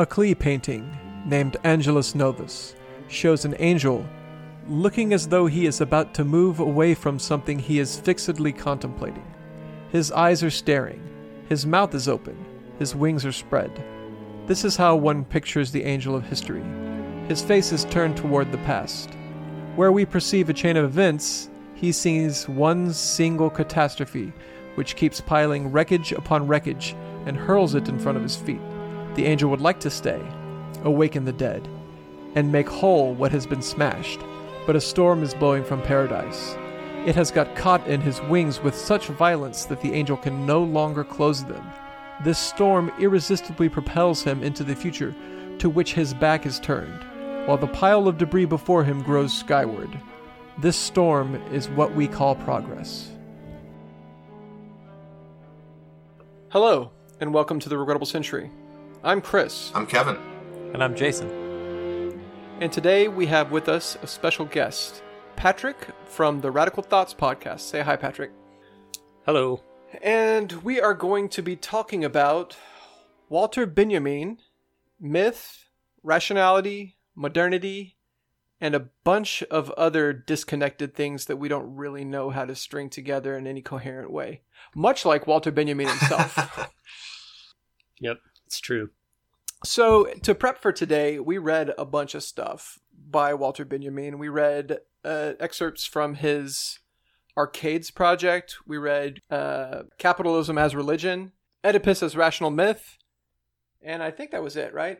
A Klee painting named Angelus Novus shows an angel looking as though he is about to move away from something he is fixedly contemplating. His eyes are staring, his mouth is open, his wings are spread. This is how one pictures the angel of history. His face is turned toward the past. Where we perceive a chain of events, he sees one single catastrophe which keeps piling wreckage upon wreckage and hurls it in front of his feet. The angel would like to stay, awaken the dead, and make whole what has been smashed, but a storm is blowing from paradise. It has got caught in his wings with such violence that the angel can no longer close them. This storm irresistibly propels him into the future, to which his back is turned, while the pile of debris before him grows skyward. This storm is what we call progress. Hello, and welcome to the Regrettable Century. I'm Chris, I'm Kevin. And I'm Jason. and today we have with us a special guest, Patrick from the Radical Thoughts podcast. Say hi, Patrick. Hello. And we are going to be talking about Walter Benjamin, myth, rationality, modernity, and a bunch of other disconnected things that we don't really know how to string together in any coherent way. Much like Walter Benjamin himself. Yep, it's true. So, to prep for today, we read a bunch of stuff by Walter Benjamin. We read uh, excerpts from his Arcades project. We read uh, Capitalism as Religion, Oedipus as Rational Myth, and I think that was it, right?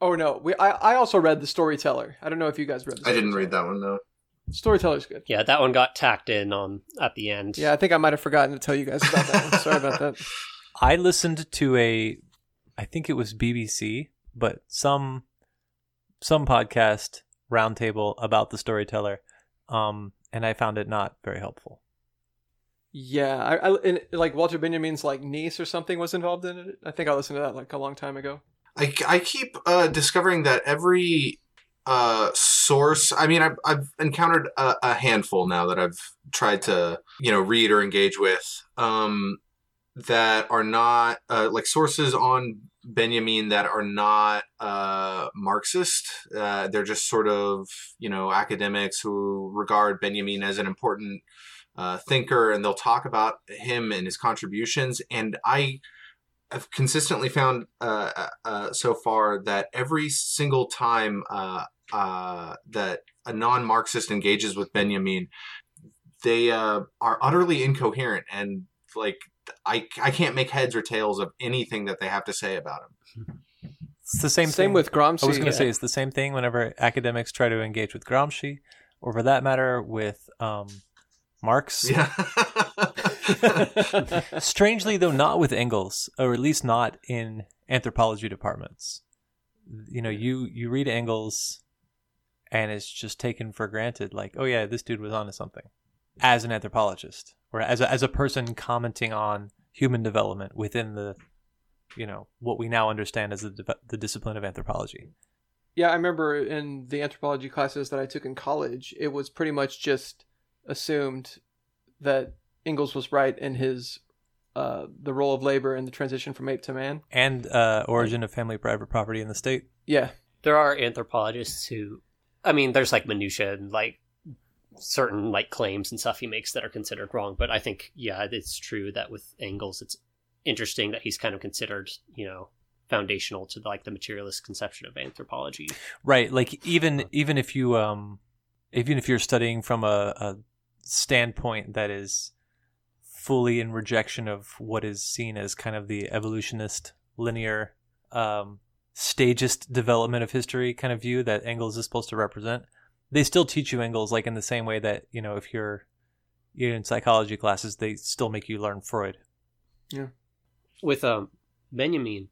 Oh no, we I, I also read The Storyteller. I don't know if you guys read. The I didn't read that one though. Storyteller's good. Yeah, that one got tacked in on at the end. Yeah, I think I might have forgotten to tell you guys about that one. Sorry about that. I listened to a, I think it was BBC, but some some podcast roundtable about the storyteller, um, and I found it not very helpful. Yeah, I, I and, like Walter Benjamin's like niece or something was involved in it. I think I listened to that like a long time ago. I, I keep uh, discovering that every uh, source. I mean, I've, I've encountered a, a handful now that I've tried to you know read or engage with um, that are not uh, like sources on Benjamin that are not uh, Marxist. Uh, they're just sort of you know academics who regard Benjamin as an important uh, thinker, and they'll talk about him and his contributions. And I have consistently found uh, uh, so far that every single time that a non-Marxist engages with Benjamin, they are utterly incoherent and like I I can't make heads or tails of anything that they have to say about him. It's the same. Same thing. with Gramsci. I was going to yeah. say it's the same thing whenever academics try to engage with Gramsci, or for that matter, with um, Marx. Yeah. Strangely, though, not with Engels, or at least not in anthropology departments. You know, you you read Engels, and it's just taken for granted, like, oh yeah, this dude was onto something, as an anthropologist, or as a, as a person commenting on human development within the, you know, what we now understand as the the discipline of anthropology. Yeah, I remember in the anthropology classes that I took in college, it was pretty much just assumed that Engels was right in his uh, the role of labor and the transition from ape to man. and uh, origin of family private property in the state. Yeah, There are anthropologists who, I mean, there's like minutia and like certain like claims and stuff he makes that are considered wrong. But I think, yeah, it's true that with Engels, it's interesting that he's kind of considered, you know, foundational to like the materialist conception of anthropology. Right, like even even if you um even if you're studying from a, a standpoint that is fully in rejection of what is seen as kind of the evolutionist linear um stagist development of history kind of view that Engels is supposed to represent, they still teach you Engels like in the same way that, you know, if you're you're in psychology classes, they still make you learn Freud. Yeah. With um Benjamin,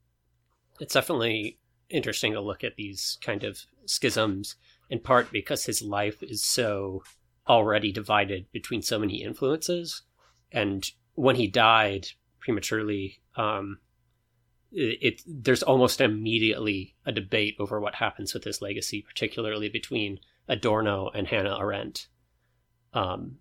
it's definitely interesting to look at these kind of schisms in part because his life is so already divided between so many influences and when he died prematurely um it, it there's almost immediately a debate over what happens with his legacy particularly between Adorno and Hannah Arendt. Um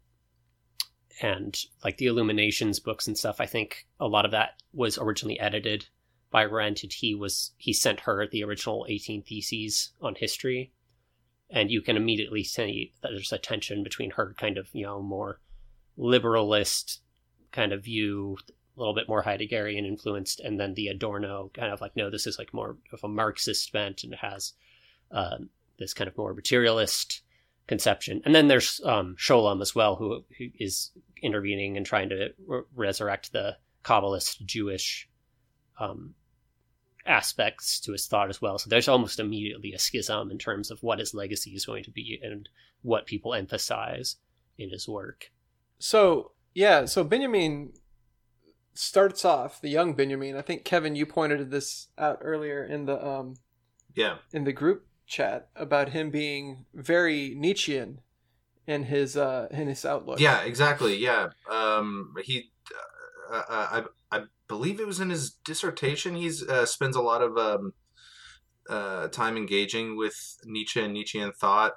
and like the illuminations books and stuff i think a lot of that was originally edited by Arendt, and he was he sent her the original 18 theses on history, and you can immediately see that there's a tension between her kind of you know more liberalist kind of view, a little bit more Heideggerian influenced, and then the Adorno kind of like no, this is like more of a Marxist bent and has um, this kind of more materialist conception. And then there's um, Scholem as well, who, who is intervening and trying to re- resurrect the Kabbalist Jewish um, aspects to his thought as well. So there's almost immediately a schism in terms of what his legacy is going to be and what people emphasize in his work. So yeah, so Benjamin starts off the young Benjamin. I think Kevin, you pointed this out earlier in the um Yeah. in the group chat about him being very Nietzschean in his uh in his outlook. Yeah, exactly. Yeah. Um, he, uh, uh, I, I believe it was in his dissertation. He's uh, spends a lot of um, uh, time engaging with Nietzsche and Nietzschean thought,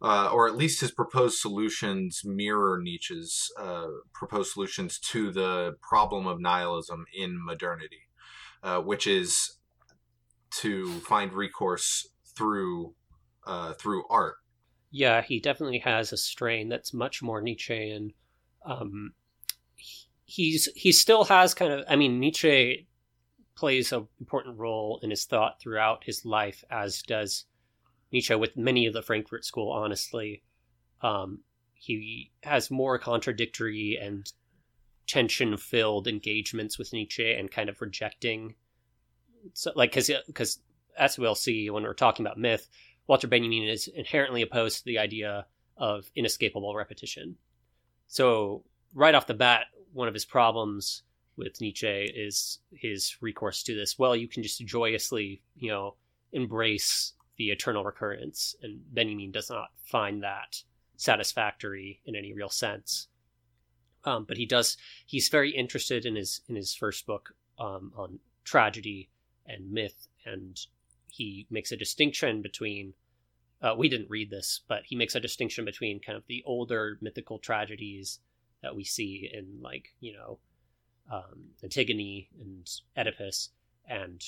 uh, or at least his proposed solutions mirror Nietzsche's uh, proposed solutions to the problem of nihilism in modernity, uh, which is to find recourse through uh, through art. Yeah, he definitely has a strain that's much more Nietzschean. Um, he- he's he still has kind of. I mean, Nietzsche plays an important role in his thought throughout his life, as does Nietzsche with many of the Frankfurt School. Honestly, um, he has more contradictory and tension-filled engagements with Nietzsche and kind of rejecting. So, like, because because as we'll see when we're talking about myth, Walter Benjamin is inherently opposed to the idea of inescapable repetition. So, right off the bat, one of his problems with Nietzsche is his recourse to this. Well, you can just joyously, you know, embrace the eternal recurrence, and Benjamin does not find that satisfactory in any real sense. Um, but he does. He's very interested in his in his first book um, on tragedy and myth, and he makes a distinction between uh, we didn't read this, but he makes a distinction between kind of the older mythical tragedies that we see in like you know um, Antigone and Oedipus, and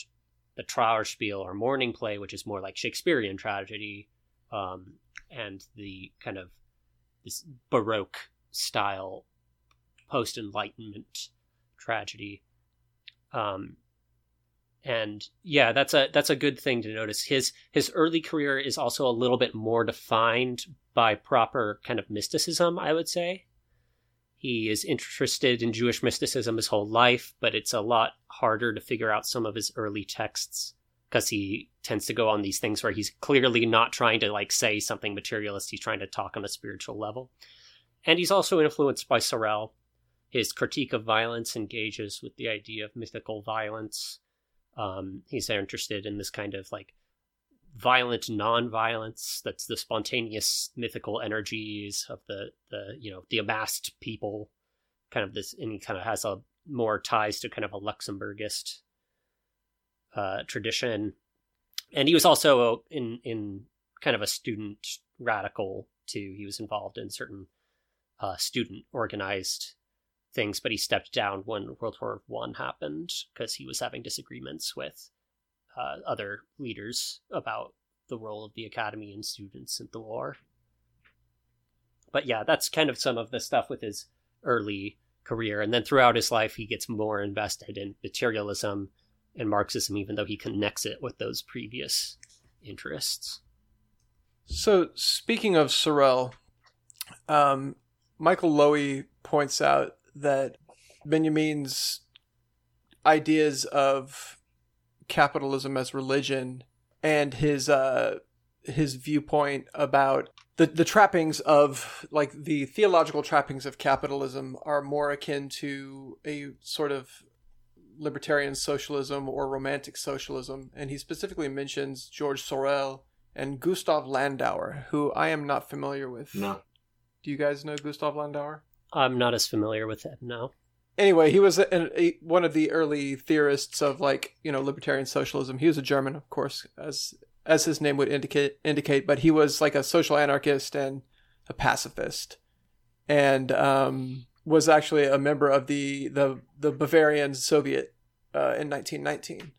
the Trauerspiel or mourning play, which is more like Shakespearean tragedy, um, and the kind of this Baroque style post Enlightenment tragedy. Um, and yeah, that's a that's a good thing to notice. His his early career is also a little bit more defined by proper kind of mysticism, I would say. He is interested in Jewish mysticism his whole life, but it's a lot harder to figure out some of his early texts because he tends to go on these things where he's clearly not trying to like say something materialist. He's trying to talk on a spiritual level, and he's also influenced by Sorel. His critique of violence engages with the idea of mythical violence. Um, he's interested in this kind of like violent non-violence that's the spontaneous mythical energies of the the you know the amassed people. Kind of this and he kind of has a more ties to kind of a luxemburgist uh tradition. And he was also in in kind of a student radical too. He was involved in certain uh student organized things but he stepped down when world war one happened because he was having disagreements with uh, other leaders about the role of the academy and students in the war. But yeah, that's kind of some of the stuff with his early career. And then throughout his life, he gets more invested in materialism and Marxism, even though he connects it with those previous interests. So speaking of Sorel, um, Michael Lowy points out that Benjamin's ideas of capitalism as religion and his uh, his viewpoint about the the trappings of like the theological trappings of capitalism are more akin to a sort of libertarian socialism or romantic socialism, and he specifically mentions Georges Sorel and Gustav Landauer, who I am not familiar with. No. Do you guys know Gustav Landauer? I'm not as familiar with him no. Anyway, he was a, one of the early theorists of like you know libertarian socialism. He was a German, of course, as as his name would indicate. Indicate, but he was like a social anarchist and a pacifist, and um, was actually a member of the the the Bavarian Soviet uh, in 1919.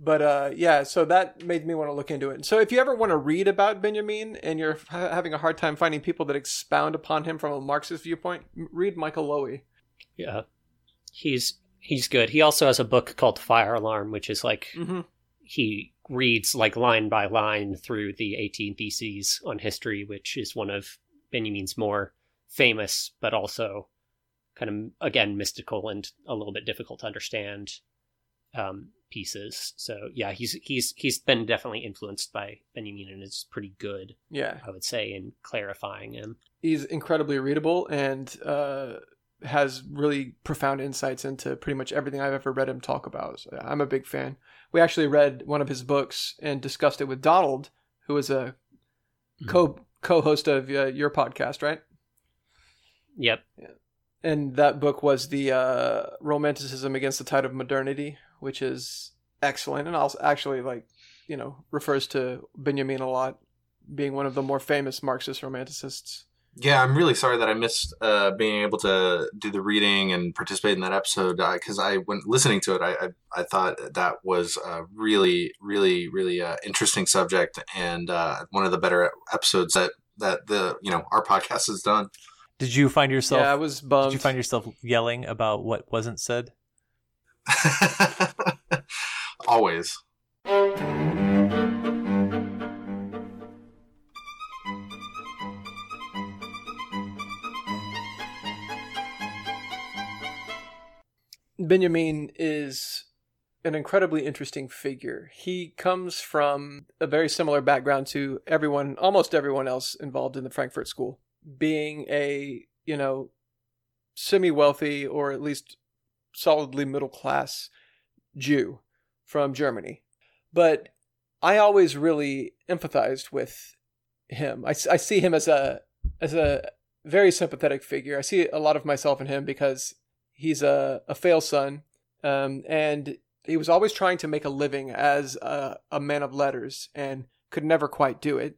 But uh, yeah, so that made me want to look into it. So if you ever want to read about Benjamin and you're ha- having a hard time finding people that expound upon him from a Marxist viewpoint, m- read Michael Lowy. Yeah, he's he's good. He also has a book called Fire Alarm, which is like Mm-hmm. he reads like line by line through the 18 theses on history, which is one of Benjamin's more famous, but also kind of again mystical and a little bit difficult to understand um, pieces. So yeah, he's he's he's been definitely influenced by Benjamin and is pretty good, Yeah, I would say, in clarifying him. he's incredibly readable and uh, has really profound insights into pretty much everything I've ever read him talk about. So I'm a big fan. We actually read one of his books and discussed it with Donald, who is a co co-host of uh, your podcast, right? Yep. and that book was the uh, romanticism against the tide of modernity which is excellent and also actually like you know refers to benjamin a lot being one of the more famous marxist romanticists Yeah, I'm really sorry that I missed uh, being able to do the reading and participate in that episode because I, when listening to it, I, I, I thought that was a really, really, really uh, interesting subject and uh, one of the better episodes that that the you know our podcast has done. Did you find yourself? yeah i was bummed Did you find yourself yelling about what wasn't said? Always. benjamin is an incredibly interesting figure he comes from a very similar background to everyone almost everyone else involved in the frankfurt school being a you know semi wealthy or at least solidly middle class Jew from Germany. But I always really empathized with him. I, I see him as a as a very sympathetic figure. I see a lot of myself in him because he's a, a fail son, um, and he was always trying to make a living as a, a man of letters and could never quite do it.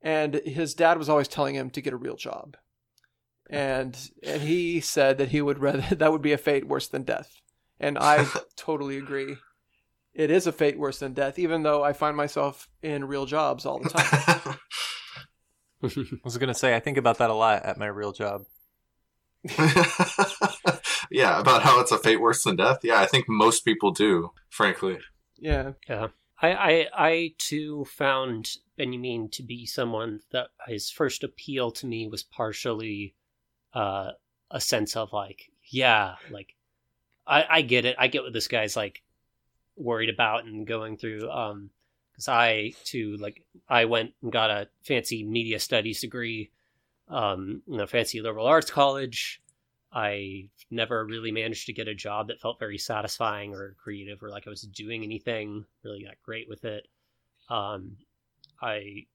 And his dad was always telling him to get a real job, and and he said that he would rather that would be a fate worse than death, and I totally agree. It is a fate worse than death, even though I find myself in real jobs all the time. I was gonna say I think about that a lot at my real job. yeah, about how it's a fate worse than death. Yeah, I think most people do, frankly. yeah, Yeah. I, I I too found Benjamin to be someone that his first appeal to me was partially uh, a sense of like, yeah, like I, I get it. I get what this guy's like worried about and going through. Um, because I too like I went and got a fancy media studies degree, um, in a fancy liberal arts college. I never really managed to get a job that felt very satisfying or creative or like I was doing anything really that great with it. Um, I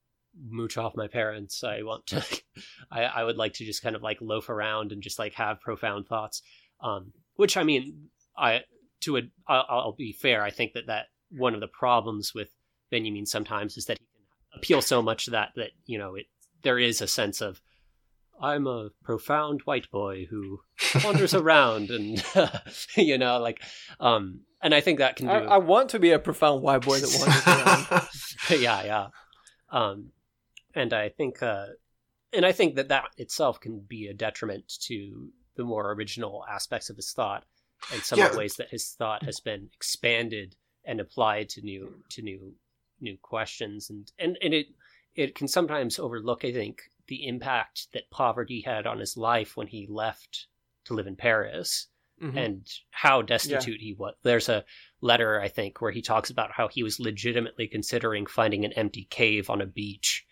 mooch off my parents. I want to, I, I would like to just kind of like loaf around and just like have profound thoughts. Um, which I mean, I, to a, I'll, I'll be fair. I think that that one of the problems with Benjamin sometimes is that he can appeal so much to that, that, you know, it, there is a sense of, I'm a profound white boy who wanders around and you know like um and i think that can do I, I want to be a profound white boy that wanders around. yeah yeah um and i think uh and i think that that itself can be a detriment to the more original aspects of his thought and some of the ways that his thought has been expanded and applied to new to new new questions and and, and it it can sometimes overlook i think the impact that poverty had on his life when he left to live in paris Mhm. and how destitute he was. There's a letter, I think, where he talks about how he was legitimately considering finding an empty cave on a beach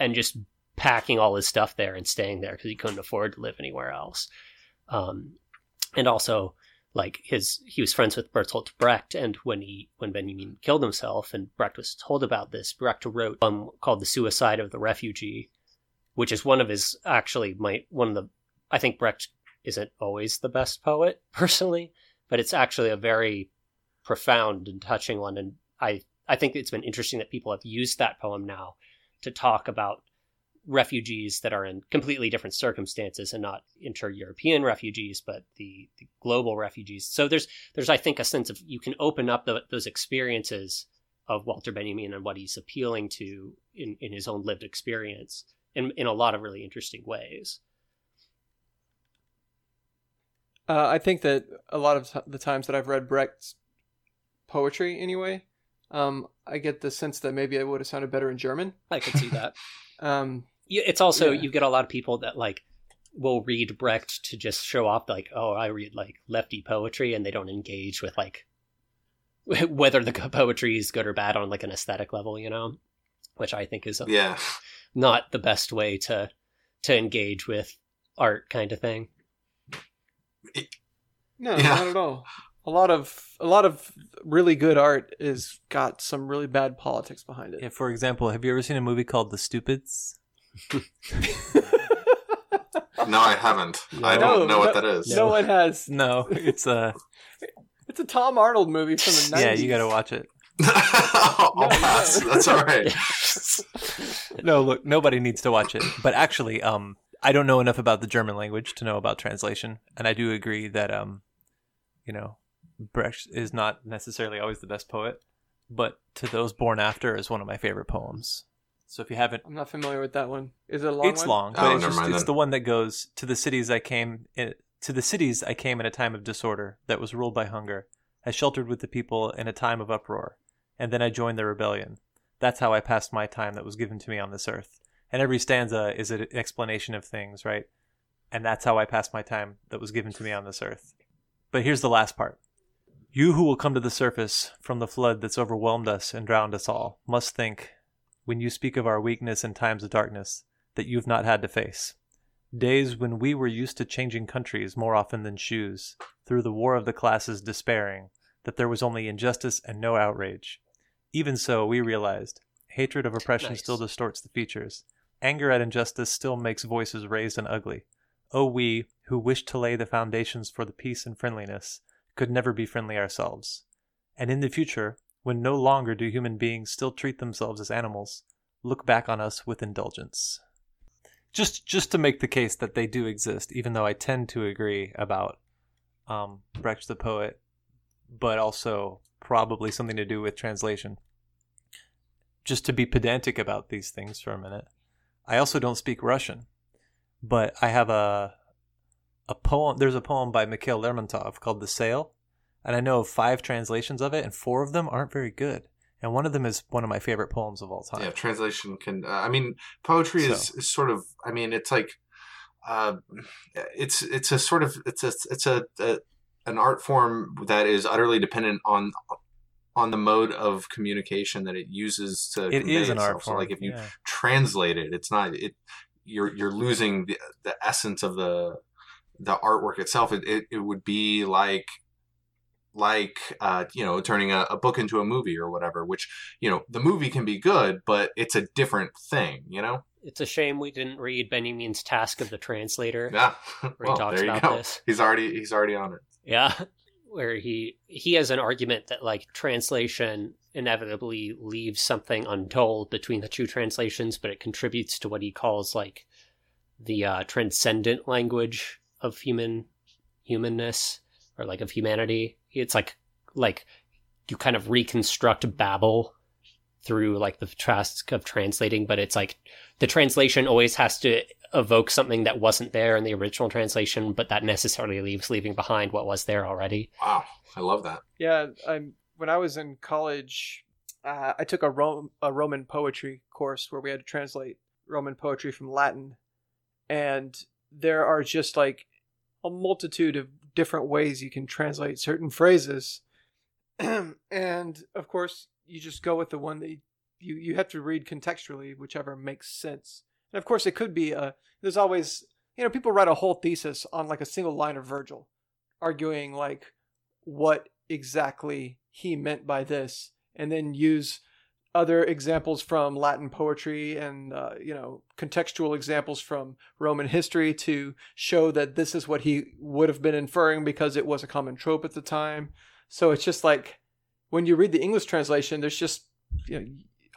and just packing all his stuff there and staying there because he couldn't afford to live anywhere else. Um, and also, like his, he was friends with Bertolt Brecht, and when he when Benjamin killed himself, and Brecht was told about this, Brecht wrote um called "The Suicide of the Refugee," which is one of his actually my one of the I think Brecht isn't always the best poet personally, but it's actually a very profound and touching one. And I, I think it's been interesting that people have used that poem now to talk about refugees that are in completely different circumstances and not inter-European refugees, but the, the global refugees. So there's there's I think a sense of you can open up the, those experiences of Walter Benjamin and what he's appealing to in, in his own lived experience in in a lot of really interesting ways. Uh, I think that a lot of the times that I've read Brecht's poetry, anyway, um, I get the sense that maybe it would have sounded better in German. I could see that. Um, it's also Yeah. you get a lot of people that like will read Brecht to just show off like, oh, I read like lefty poetry, and they don't engage with like whether the poetry is good or bad on like an aesthetic level, you know, which I think is a, Yeah. not the best way to to engage with art, kind of thing. no, Yeah. not at all. A lot of a lot of really good art is got some really bad politics behind it. Yeah, for example, have you ever seen a movie called The Stupids? No, I haven't. I don't know what that is. No one has. No, it's uh It's a Tom Arnold movie from the 90s. yeah, you got to watch it. I'll No, pass. no. That's all right. No, look, nobody needs to watch it. But actually, um, I don't know enough about the German language to know about translation, and I do agree that um, you know, Brecht is not necessarily always the best poet, but "To Those Born After" is one of my favorite poems. So if you haven't, I'm not familiar with that one. Is it a long it's one? long, Oh, but it's just it's the one that goes to the cities I came in, to the cities I came in a time of disorder that was ruled by hunger. I sheltered with the people in a time of uproar, and then I joined the rebellion. That's how I passed my time that was given to me on this earth. And every stanza is an explanation of things, right? And that's how I passed my time that was given to me on this earth. But here's the last part. You who will come to the surface from the flood that's overwhelmed us and drowned us all must think, when you speak of our weakness in times of darkness, that you've not had to face. Days when we were used to changing countries more often than shoes, through the war of the classes despairing that there was only injustice and no outrage. Even so, we realized hatred of oppression Nice. still distorts the features. Anger at injustice still makes voices raised and ugly. Oh, we, who wished to lay the foundations for the peace and friendliness, could never be friendly ourselves. And in the future, when no longer do human beings still treat themselves as animals, look back on us with indulgence. Just just to make the case that they do exist, even though I tend to agree about um, Brecht the poet, but also probably something to do with translation. Just to be pedantic about these things for a minute, I also don't speak Russian, but I have a a poem. There's a poem by Mikhail Lermontov called "The Sail," and I know of five translations of it, and four of them aren't very good. And one of them is one of my favorite poems of all time. Yeah, translation can. Uh, I mean, poetry is, So. is sort of. I mean, it's like, uh, it's it's a sort of it's a it's a, a an art form that is utterly dependent on on the mode of communication that it uses to. It is an art itself. So, form. like if you yeah. translate it, it's not it. You're you're losing the the essence of the the artwork itself. It it, it would be like like uh you know turning a, a book into a movie or whatever which you know the movie can be good but it's a different thing you know It's a shame we didn't read Benjamin's Task of the Translator. yeah well there you about go this. he's already he's already on it Yeah, where he he has an argument that like translation inevitably leaves something untold between the two translations, but it contributes to what he calls like the uh, transcendent language of human humanness or like of humanity. It's like like you kind of reconstruct Babel through like the task of translating, but it's like the translation always has to evoke something that wasn't there in the original translation, but that necessarily leaves leaving behind what was there already. wow i love that Yeah, I'm. When I was in college, uh, I took a, Ro- a Roman poetry course where we had to translate Roman poetry from Latin, and there are just like a multitude of different ways you can translate certain phrases, and of course, you just go with the one that you, you you have to read contextually, whichever makes sense. And of course, it could be a. There's always you know people write a whole thesis on like a single line of Virgil, arguing like what exactly he meant by this and then use other examples from latin poetry and uh, you know contextual examples from roman history to show that this is what he would have been inferring because it was a common trope at the time so it's just like when you read the english translation there's just you know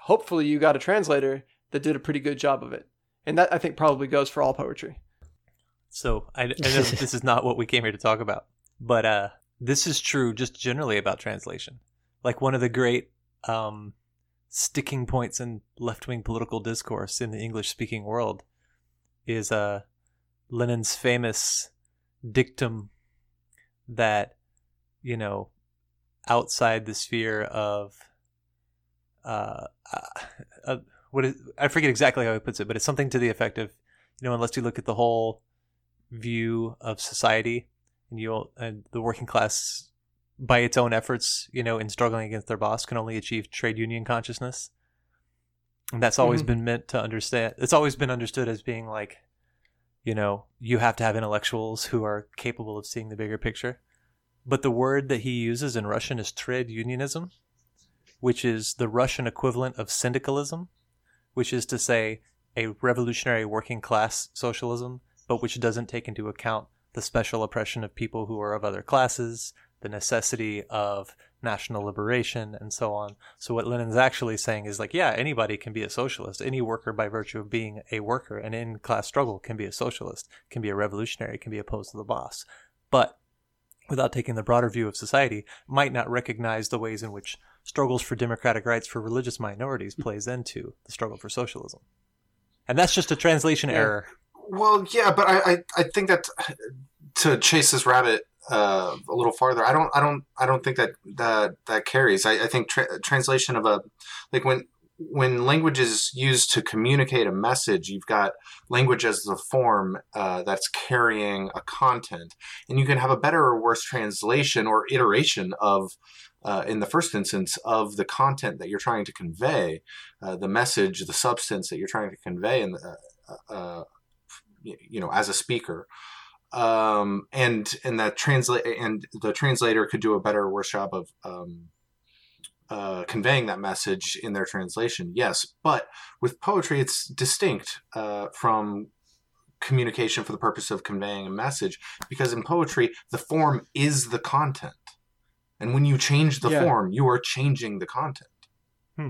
hopefully you got a translator that did a pretty good job of it and that I think probably goes for all poetry. So I, I know this is not what we came here to talk about, but uh, this is true just generally about translation. Like one of the great um, sticking points in left wing political discourse in the English speaking world is uh, Lenin's famous dictum that, you know, outside the sphere of uh, uh, uh, what is, I forget exactly how he puts it, but it's something to the effect of, you know, unless you look at the whole view of society and you and the working class by its own efforts, you know, in struggling against their boss can only achieve trade union consciousness. And that's always mm-hmm. been meant to understand. It's always been understood as being like, you know, you have to have intellectuals who are capable of seeing the bigger picture. But the word that he uses in Russian is trade unionism, which is the Russian equivalent of syndicalism, which is to say a revolutionary working class socialism, but which doesn't take into account the special oppression of people who are of other classes, the necessity of national liberation, and so on. So, what Lenin's actually saying is like, yeah, anybody can be a socialist. Any worker, by virtue of being a worker and in class struggle, can be a socialist, can be a revolutionary, can be opposed to the boss. But without taking the broader view of society, might not recognize the ways in which struggles for democratic rights for religious minorities plays into the struggle for socialism. And that's just a translation yeah. error. Well, yeah, but I, I, I think that to chase this rabbit uh, a little farther, I don't, I don't, I don't think that that that carries. I, I think tra- translation of a like when when language is used to communicate a message, you've got language as the form uh, that's carrying a content, and you can have a better or worse translation or iteration of, uh, in the first instance, of the content that you're trying to convey, uh, the message, the substance that you're trying to convey, and uh, uh, you know, as a speaker. Um, and and that translate and the translator could do a better or worse job of um, uh, conveying that message in their translation, yes. But with poetry, it's distinct uh, from communication for the purpose of conveying a message because in poetry, the form is the content. And when you change the yeah. form, you are changing the content. Hmm.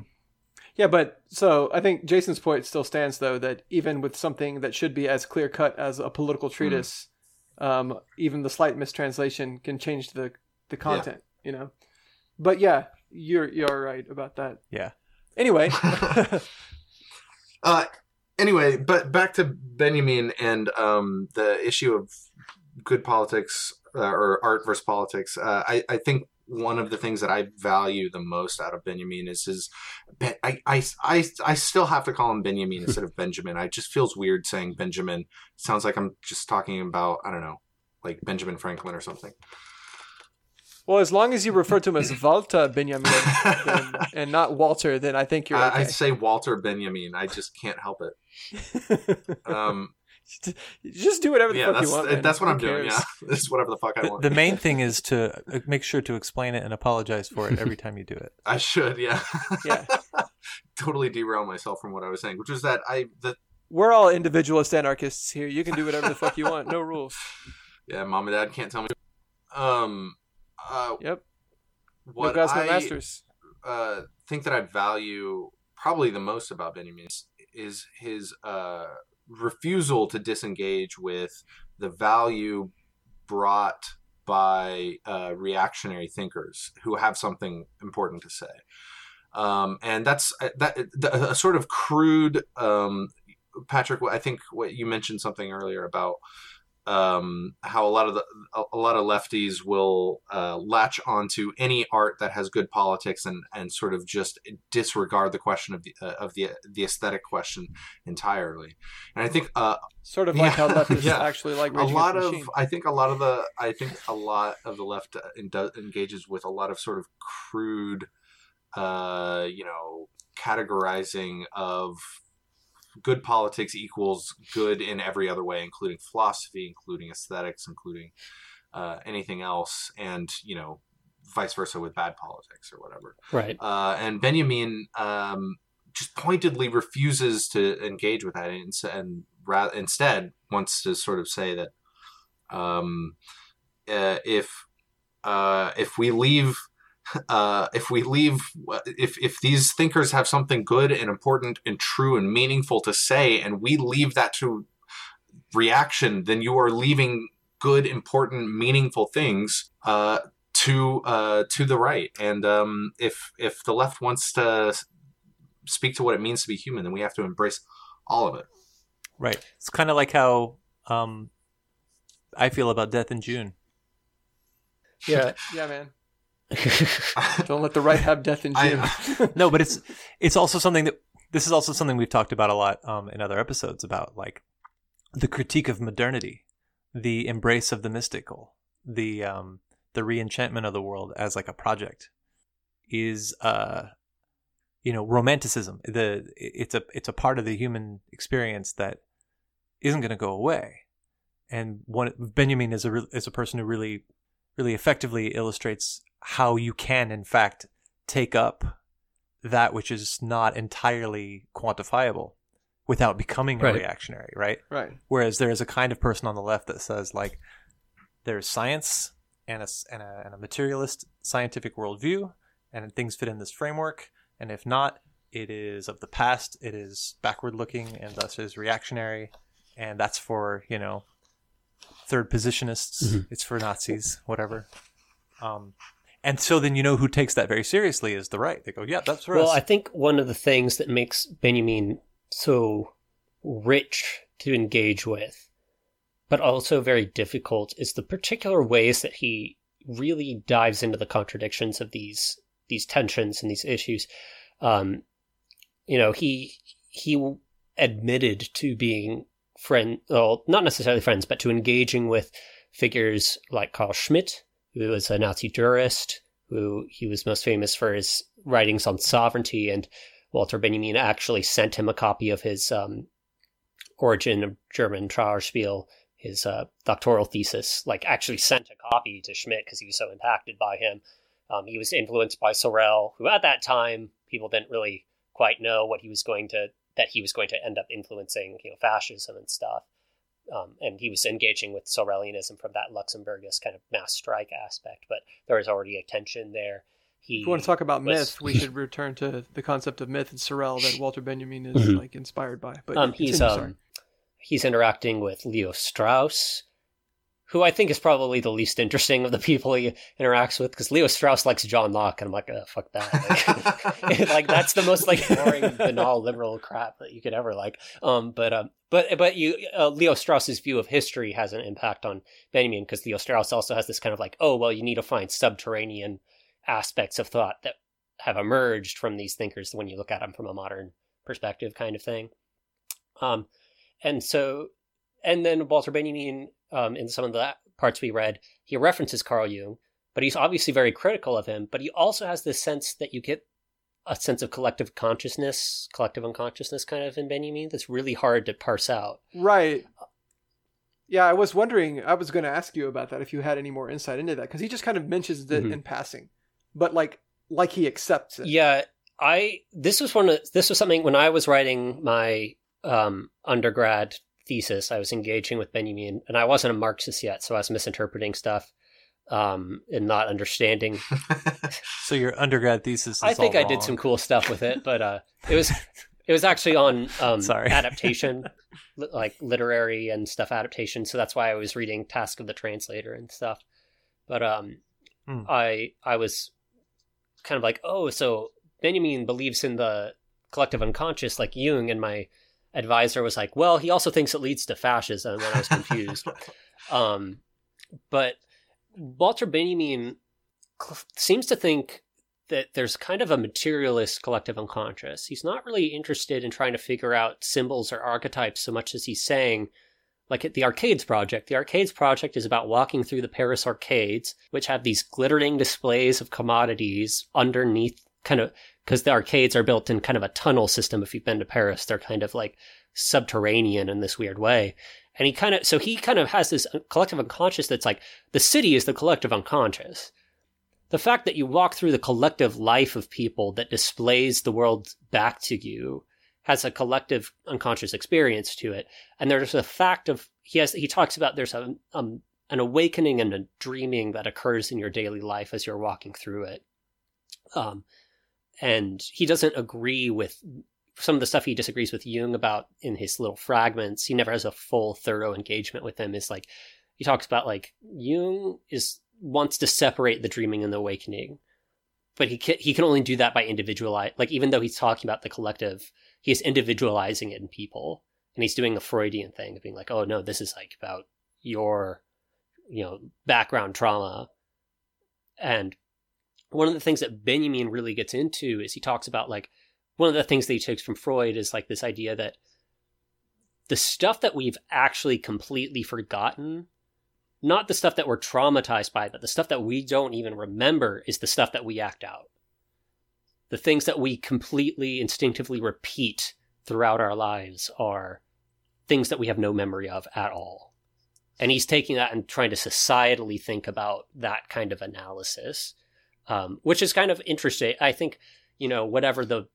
Yeah, but so I think Jason's point still stands, though, that even with something that should be as clear cut as a political hmm. treatise. Um, even the slight mistranslation can change the, the content, yeah. you know? But yeah, you're you're right about that. Yeah. Anyway. uh, anyway, but back to Benjamin and um, the issue of good politics uh, or art versus politics. Uh, I I think one of the things that I value the most out of Benjamin is his. I, I, I, I still have to call him Benjamin instead of Benjamin. I just feels weird saying Benjamin. It sounds like I'm just talking about I don't know, like Benjamin Franklin or something. Well, as long as you refer to him as Walter Benjamin then, and not Walter, then I think you're okay. I, I say Walter Benjamin. I just can't help it. um, just do whatever the yeah, fuck you want. Man. That's what Who I'm cares? doing. Yeah, this whatever the fuck I want. The main thing is to uh, make sure to explain it and apologize for it every time you do it. I should, yeah, yeah. totally derail myself from what I was saying, which was that I that we're all individualist anarchists here. You can do whatever the fuck you want. No rules. Yeah, mom and dad can't tell me. Um, uh, yep. What no I masters. Uh, think that I value probably the most about Benjamin is, is his uh, refusal to disengage with the value brought by uh, reactionary thinkers who have something important to say. Um, and that's uh, that a, sort of crude um, Patrick. I think what you mentioned something earlier about um, how a lot of the a lot of lefties will uh, latch onto any art that has good politics and and sort of just disregard the question of the uh, of the the aesthetic question entirely. And I think uh, sort of like yeah, how leftists yeah. actually like a lot of I think a lot of the I think a lot of the left uh, engages with a lot of sort of crude, uh, you know, categorizing of good politics equals good in every other way, including philosophy, including aesthetics, including uh, anything else, and you know, vice versa with bad politics or whatever. Right. Uh, and Benjamin um, just pointedly refuses to engage with that, and, and ra- instead wants to sort of say that um, uh, if uh, if we leave uh, if we leave, if if these thinkers have something good and important and true and meaningful to say, and we leave that to reaction, then you are leaving good, important, meaningful things uh, to uh, to the right. And um, if if the left wants to speak to what it means to be human, then we have to embrace all of it. Right. It's kind of like how um, I feel about death in June. Yeah. Yeah, man. Don't let the right have death in June. I, no, but it's it's also something that this is also something we've talked about a lot um, in other episodes about like the critique of modernity, the embrace of the mystical, the um, the reenchantment of the world as like a project is uh you know romanticism. The it's a it's a part of the human experience that isn't going to go away. And one benjamin is a re- is a person who really really effectively illustrates how you can in fact take up that which is not entirely quantifiable without becoming a reactionary right right. Whereas there is a kind of person on the left that says like there's science and a, s- and a, and a materialist scientific worldview, and things fit in this framework. And if not, it is of the past. It is backward looking, and thus is reactionary. And that's for you know third positionists. Mhm. It's for Nazis, whatever. Um, and so then you know who takes that very seriously is the right. They go, yeah, that's for Well, us. I think one of the things that makes Benjamin so rich to engage with, but also very difficult, is the particular ways that he really dives into the contradictions of these these tensions and these issues. Um, you know, he he admitted to being friend, well, not necessarily friends, but to engaging with figures like Carl Schmitt, who was a Nazi jurist, who he was most famous for his writings on sovereignty, and Walter Benjamin actually sent him a copy of his um, Origin of German Trauerspiel, his uh, doctoral thesis, like actually sent a copy to Schmitt because he was so impacted by him. Um, he was influenced by Sorel, who at that time people didn't really quite know what he was going to that he was going to end up influencing, you know, fascism and stuff. Um, and he was engaging with Sorelianism from that Luxemburgist kind of mass strike aspect, but there was already a tension there. He If we want to talk about was- myth, we should return to the concept of myth and Sorel that Walter Benjamin is Mhm. like inspired by. But um, he's continue, sorry. um, he's interacting with Leo Strauss, who I think is probably the least interesting of the people he interacts with because Leo Strauss likes John Locke, and I'm like, oh, fuck that. Like, like that's the most like boring, banal liberal crap that you could ever like. Um, but um, but but you uh, Leo Strauss's view of history has an impact on Benjamin because Leo Strauss also has this kind of like, oh well, you need to find subterranean aspects of thought that have emerged from these thinkers when you look at them from a modern perspective, kind of thing. Um, and so, and then Walter Benjamin, um, in some of the parts we read, he references Carl Jung, but he's obviously very critical of him. But he also has this sense that you get a sense of collective consciousness, collective unconsciousness, kind of in Benjamin that's really hard to parse out. Right. Yeah, I was wondering. I was going to ask you about that if you had any more insight into that because he just kind of mentions it Mhm. in passing, but like like he accepts it. Yeah, I this was one of this was something when I was writing my um, undergrad thesis. I was engaging with Benjamin, and I wasn't a Marxist yet, so I was misinterpreting stuff um, and not understanding. so your undergrad thesis. Is I think I did some cool stuff with it, but uh, it was it was actually on um, Sorry. adaptation, li- like literary and stuff adaptation. So that's why I was reading Task of the Translator and stuff. But um, Hmm. I I was kind of like, oh, so Benjamin believes in the collective unconscious like Jung, and my advisor was like, well, he also thinks it leads to fascism, and I was confused. um, but Walter Benjamin seems to think that there's kind of a materialist collective unconscious. He's not really interested in trying to figure out symbols or archetypes so much as he's saying, like at the Arcades Project. The Arcades Project is about walking through the Paris arcades, which have these glittering displays of commodities underneath, kind of, because the arcades are built in kind of a tunnel system. If you've been to Paris, they're kind of like subterranean in this weird way. And he kind of, so he kind of has this collective unconscious that's like, the city is the collective unconscious the fact that you walk through the collective life of people that displays the world back to you has a collective unconscious experience to it and there's a fact of he has he talks about there's a um, an awakening and a dreaming that occurs in your daily life as you're walking through it Um, and he doesn't agree with some of the stuff he disagrees with Jung about in his little fragments. He never has a full, thorough engagement with him. Is like he talks about like Jung is wants to separate the dreaming and the awakening, but he can, he can only do that by individualize. Like even though he's talking about the collective, he is individualizing it in people, and he's doing a Freudian thing of being like, oh no, this is like about your you know background trauma, and one of the things that Benjamin really gets into is he talks about like one of the things that he takes from Freud is like this idea that the stuff that we've actually completely forgotten, not the stuff that we're traumatized by, but the stuff that we don't even remember is the stuff that we act out. The things that we completely instinctively repeat throughout our lives are things that we have no memory of at all. And he's taking that and trying to societally think about that kind of analysis, um, which is kind of interesting. I think, you know, whatever the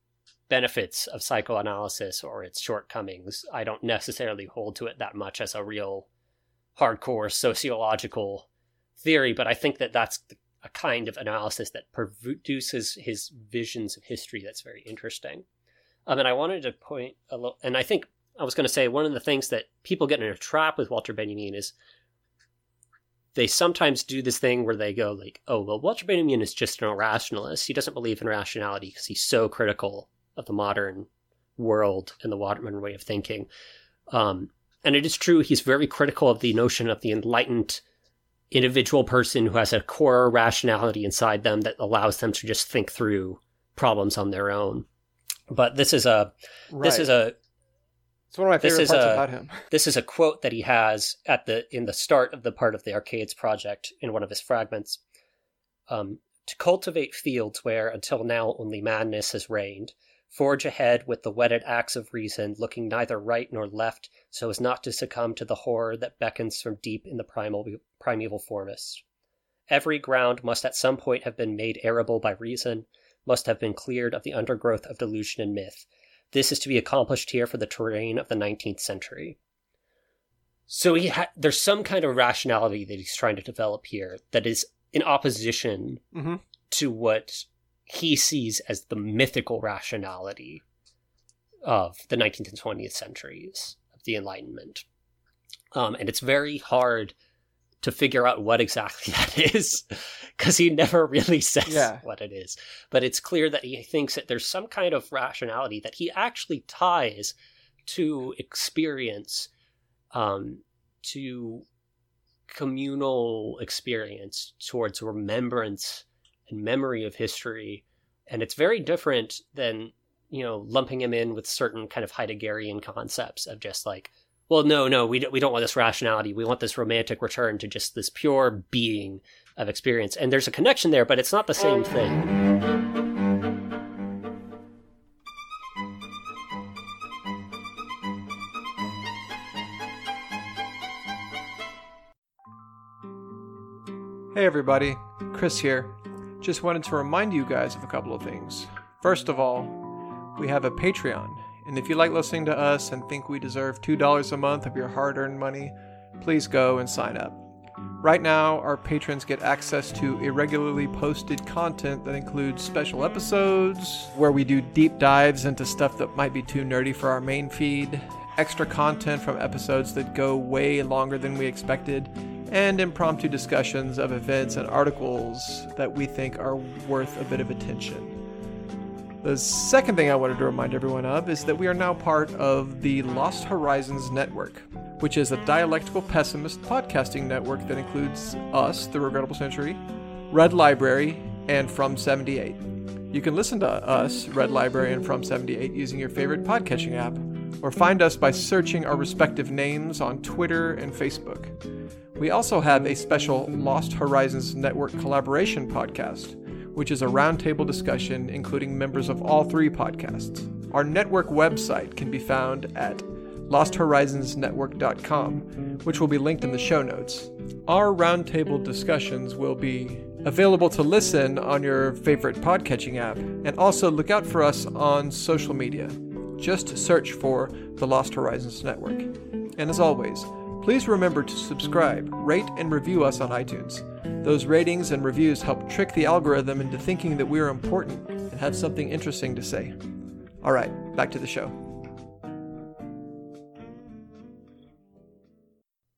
benefits of psychoanalysis or its shortcomings, I don't necessarily hold to it that much as a real hardcore sociological theory, but I think that that's a kind of analysis that produces his visions of history that's very interesting. Um, and I wanted to point a little, and I think I was going to say one of the things that people get in a trap with Walter Benjamin is they sometimes do this thing where they go like, "Oh, well, Walter Benjamin is just an irrationalist. He doesn't believe in rationality because he's so critical of the modern world and the modern way of thinking. Um, and it is true, he's very critical of the notion of the enlightened individual person who has a core rationality inside them that allows them to just think through problems on their own. But this is a right. this is a it's one of my favorite parts a, about him. This is a quote that he has at the in the start of the part of the Arcades project in one of his fragments. Um, to cultivate fields where until now only madness has reigned, Forge ahead with the whetted axe of reason, looking neither right nor left, so as not to succumb to the horror that beckons from deep in the primal, primeval forest. Every ground must at some point have been made arable by reason, must have been cleared of the undergrowth of delusion and myth. This is to be accomplished here for the terrain of the 19th century. So he ha- there's some kind of rationality that he's trying to develop here that is in opposition mm-hmm. to what he sees as the mythical rationality of the 19th and 20th centuries of the Enlightenment. Um, and it's very hard to figure out what exactly that is because he never really says yeah. what it is. But it's clear that he thinks that there's some kind of rationality that he actually ties to experience, um, to communal experience, towards remembrance and memory of history. And it's very different than, you know, lumping him in with certain kind of Heideggerian concepts of just like, well, no, no, we don't, we don't want this rationality. We want this romantic return to just this pure being of experience. And there's a connection there, but it's not the same thing. Hey everybody, Chris here. Just wanted to remind you guys of a couple of things. First of all, we have a Patreon, and if you like listening to us and think we deserve $2 a month of your hard earned money, please go and sign up. Right now, our patrons get access to irregularly posted content that includes special episodes, where we do deep dives into stuff that might be too nerdy for our main feed, extra content from episodes that go way longer than we expected, and impromptu discussions of events and articles that we think are worth a bit of attention. The second thing I wanted to remind everyone of is that we are now part of the Lost Horizons Network, which is a dialectical pessimist podcasting network that includes us, The Regrettable Century, Red Library, and From 78. You can listen to us, Red Library and From 78, using your favorite podcatching app, or find us by searching our respective names on Twitter and Facebook. We also have a special Lost Horizons Network collaboration podcast, which is a roundtable discussion including members of all three podcasts. Our network website can be found at losthorizonsnetwork.com, which will be linked in the show notes. Our roundtable discussions will be available to listen on your favorite podcatching app, and also look out for us on social media. Just search for the Lost Horizons Network. And as always, Please remember to subscribe, rate, and review us on iTunes. Those ratings and reviews help trick the algorithm into thinking that we are important and have something interesting to say. All right, back to the show.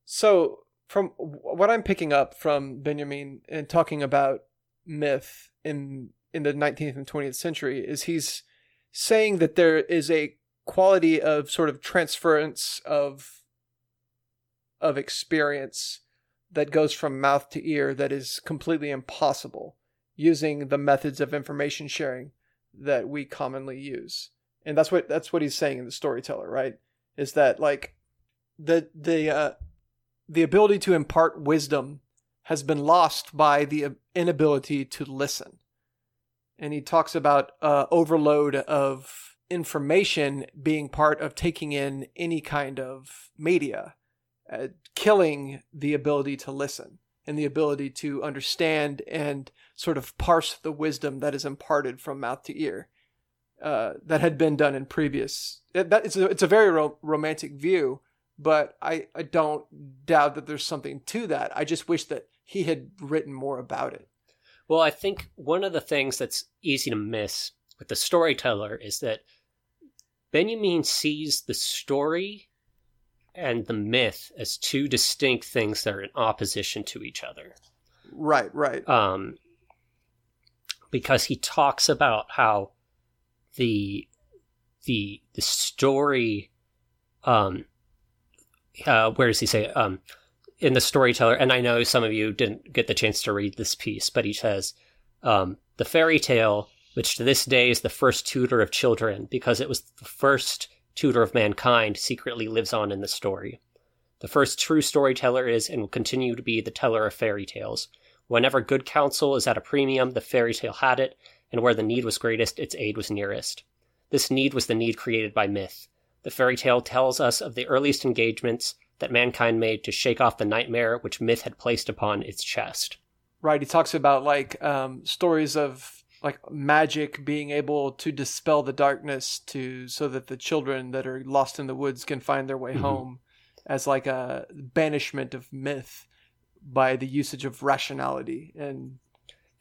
So, from what I'm picking up from Benjamin and talking about myth in in the 19th and 20th century is he's saying that there is a quality of sort of transference of of experience that goes from mouth to ear that is completely impossible using the methods of information sharing that we commonly use. And that's what that's what he's saying in the storyteller, right? Is that like the the uh, the ability to impart wisdom has been lost by the inability to listen. And he talks about uh, overload of information being part of taking in any kind of media, uh, killing the ability to listen and the ability to understand and sort of parse the wisdom that is imparted from mouth to ear. Uh, that had been done in previous. It, that, it's, a, it's a very ro- romantic view, but I, I don't doubt that there's something to that. I just wish that he had written more about it. Well, I think one of the things that's easy to miss with the storyteller is that Benjamin sees the story and the myth as two distinct things that are in opposition to each other. Right, right. Um, because he talks about how the the the story um uh, where does he say um, in the storyteller? And I know some of you didn't get the chance to read this piece, but he says um, the fairy tale, which to this day is the first tutor of children because it was the first tutor of mankind, secretly lives on in the story. The first true storyteller is and will continue to be the teller of fairy tales. Whenever good counsel is at a premium, the fairy tale had it, and where the need was greatest, its aid was nearest. This need was the need created by myth. The fairy tale tells us of the earliest engagements that mankind made to shake off the nightmare which myth had placed upon its chest. Right. He talks about like um, stories of like magic being able to dispel the darkness to so that the children that are lost in the woods can find their way mm-hmm. home as like a banishment of myth by the usage of rationality and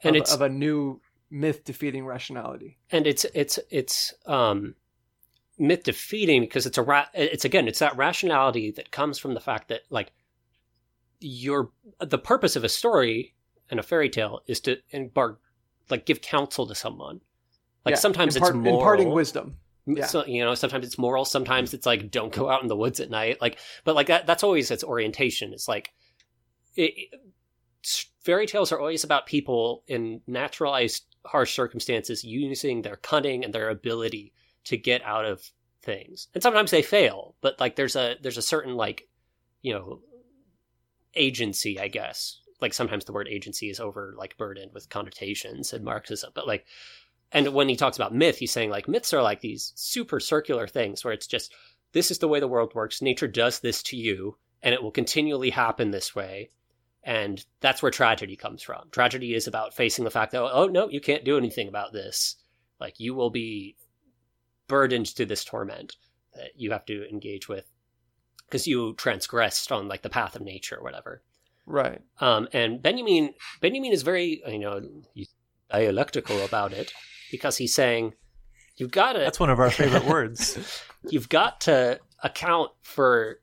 and of, it's of a new myth defeating rationality. And it's it's it's um myth defeating because it's a ra- it's again it's that rationality that comes from the fact that like your the purpose of a story and a fairy tale is to embark like give counsel to someone like yeah, sometimes impart, it's moral, imparting wisdom yeah. So, you know, sometimes it's moral, sometimes it's like don't go out in the woods at night. Like, but like that, that's always its orientation. It's like it, it, fairy tales are always about people in naturalized harsh circumstances using their cunning and their ability to get out of things. And sometimes they fail, but like there's a there's a certain like, you know, agency, I guess. Like sometimes the word agency is over like burdened with connotations and Marxism, but like and when he talks about myth, he's saying like myths are like these super circular things where it's just this is the way the world works. Nature does this to you, and it will continually happen this way. And that's where tragedy comes from. Tragedy is about facing the fact that, oh, no, you can't do anything about this. Like, you will be burdened to this torment that you have to engage with because you transgressed on like the path of nature or whatever. Right. Um, and Benjamin Benjamin is very you know dialectical about it because he's saying you've got to. That's one of our favorite words. You've got to account for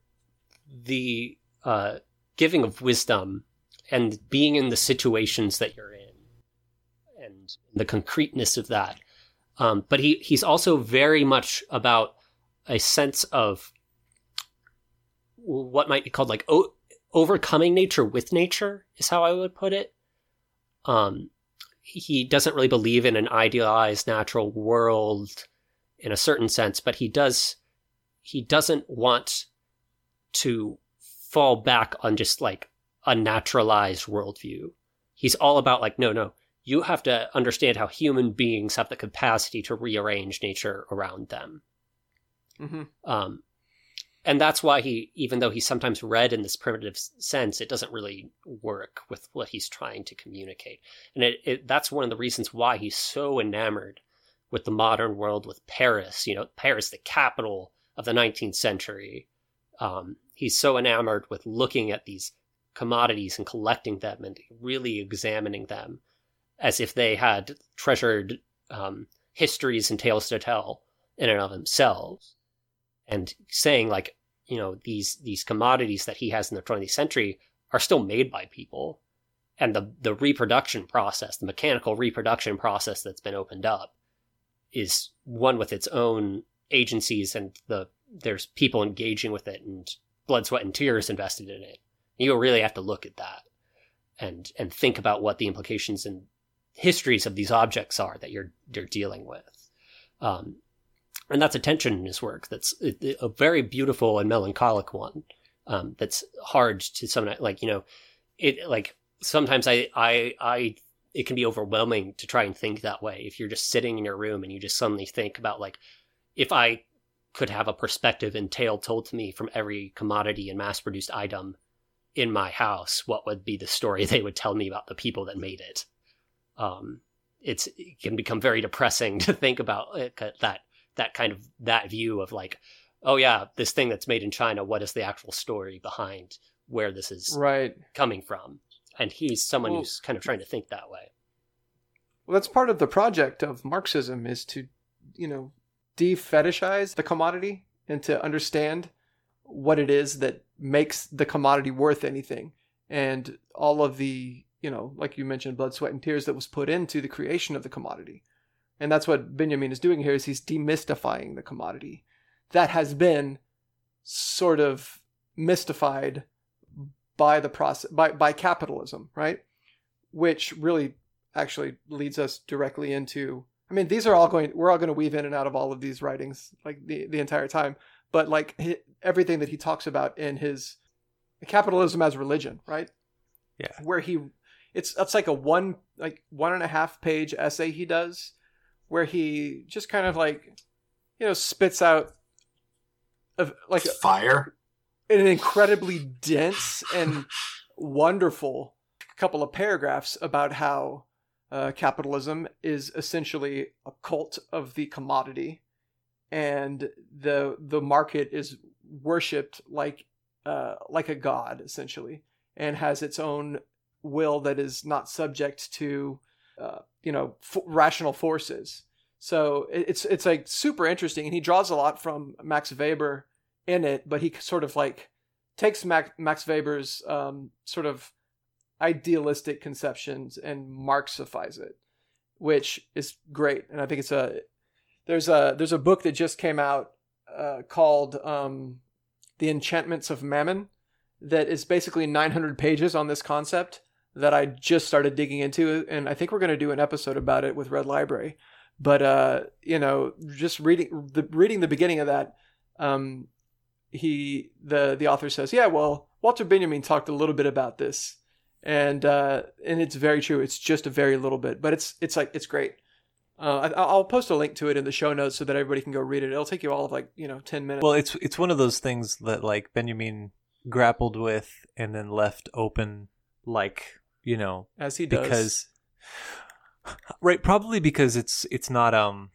the uh, giving of wisdom and being in the situations that you're in and the concreteness of that um, but he he's also very much about a sense of what might be called like o- overcoming nature with nature is how I would put it. Um, he doesn't really believe in an idealized natural world in a certain sense, but he does he doesn't want to fall back on just like a naturalized worldview. He's all about like no no you have to understand how human beings have the capacity to rearrange nature around them. Mm-hmm. Um, and that's why he, even though he's sometimes read in this primitive sense, it doesn't really work with what he's trying to communicate. And it, it, that's one of the reasons why he's so enamored with the modern world, with Paris. You know, Paris, the capital of the 19th century, Um, he's so enamored with looking at these commodities and collecting them and really examining them as if they had treasured um, histories and tales to tell in and of themselves, and saying like you know these these commodities that he has in the 20th century are still made by people. And the the reproduction process the mechanical reproduction process that's been opened up is one with its own agencies and the there's people engaging with it and blood sweat and tears invested in it. You really have to look at that and and think about what the implications and histories of these objects are that you're you're dealing with. Um, and that's a tension in his work that's a, very beautiful and melancholic one um, that's hard to some like you know it like sometimes I I I it can be overwhelming to try and think that way if you're just sitting in your room and you just suddenly think about like if I could have a perspective and tale told to me from every commodity and mass produced item in my house, what would be the story they would tell me about the people that made it? Um, it's it can become very depressing to think about it, that that kind of that view of like, oh yeah, this thing that's made in China. What is the actual story behind where this is right coming from? And he's someone Well- who's kind of trying to think that way. Well, that's part of the project of Marxism is to, you know, de-fetishize the commodity and to understand what it is that makes the commodity worth anything, and all of the, you know, like you mentioned, blood, sweat, and tears that was put into the creation of the commodity, and that's what Benjamin is doing here. Is he's demystifying the commodity that has been sort of mystified by the process by by capitalism, right? Which really actually leads us directly into I mean these are all going we're all going to weave in and out of all of these writings like the the entire time but like hi everything that he talks about in his capitalism as religion right Yeah. where he it's it's like a one like one and a half page essay he does where he just kind of like you know spits out of like Fire. an incredibly dense and wonderful couple of paragraphs about how uh, capitalism is essentially a cult of the commodity, and the the market is worshipped like uh, like a god essentially, and has its own will that is not subject to uh, you know f- rational forces. So it's it's like super interesting, and he draws a lot from Max Weber in it, but he sort of like takes Max, Max Weber's um, sort of idealistic conceptions and Marxifies it, which is great. And I think it's a there's a there's a book that just came out uh, called um, "The Enchantments of Mammon" that is basically 900 pages on this concept that I just started digging into, and I think we're going to do an episode about it with Red Library. But uh, you know, just reading the reading the beginning of that, um, he the the author says, yeah, well, Walter Benjamin talked a little bit about this, and uh, and it's very true. It's just a very little bit, but it's it's like it's great. Uh, I, I'll post a link to it in the show notes so that everybody can go read it. It'll take you all of like you know ten minutes. Well, it's it's one of those things that like Benjamin grappled with and then left open, like you know, as he does. because right, probably because it's it's not um,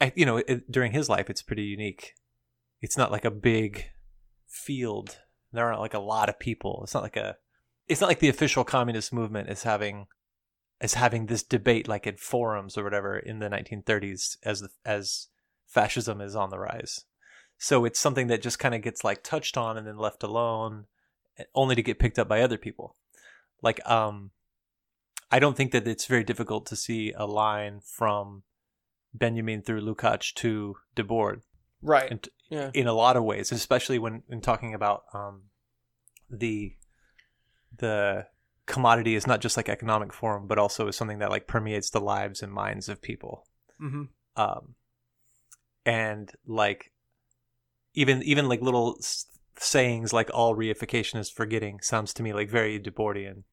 I, you know, it, during his life, it's pretty unique. It's not like a big field. There aren't like a lot of people. It's not like a. It's not like the official communist movement is having is having this debate like in forums or whatever in the 1930s as the, as fascism is on the rise. So it's something that just kind of gets like touched on and then left alone, eh, only to get picked up by other people. Like, um, I don't think that it's very difficult to see a line from Benjamin through Lukács to Debord right. and yeah. in a lot of ways, especially when when talking about um, the the commodity is not just like economic form, but also is something that like permeates the lives and minds of people. hmm Um, and like even even like little sayings like all reification is forgetting sounds to me like very Debordian,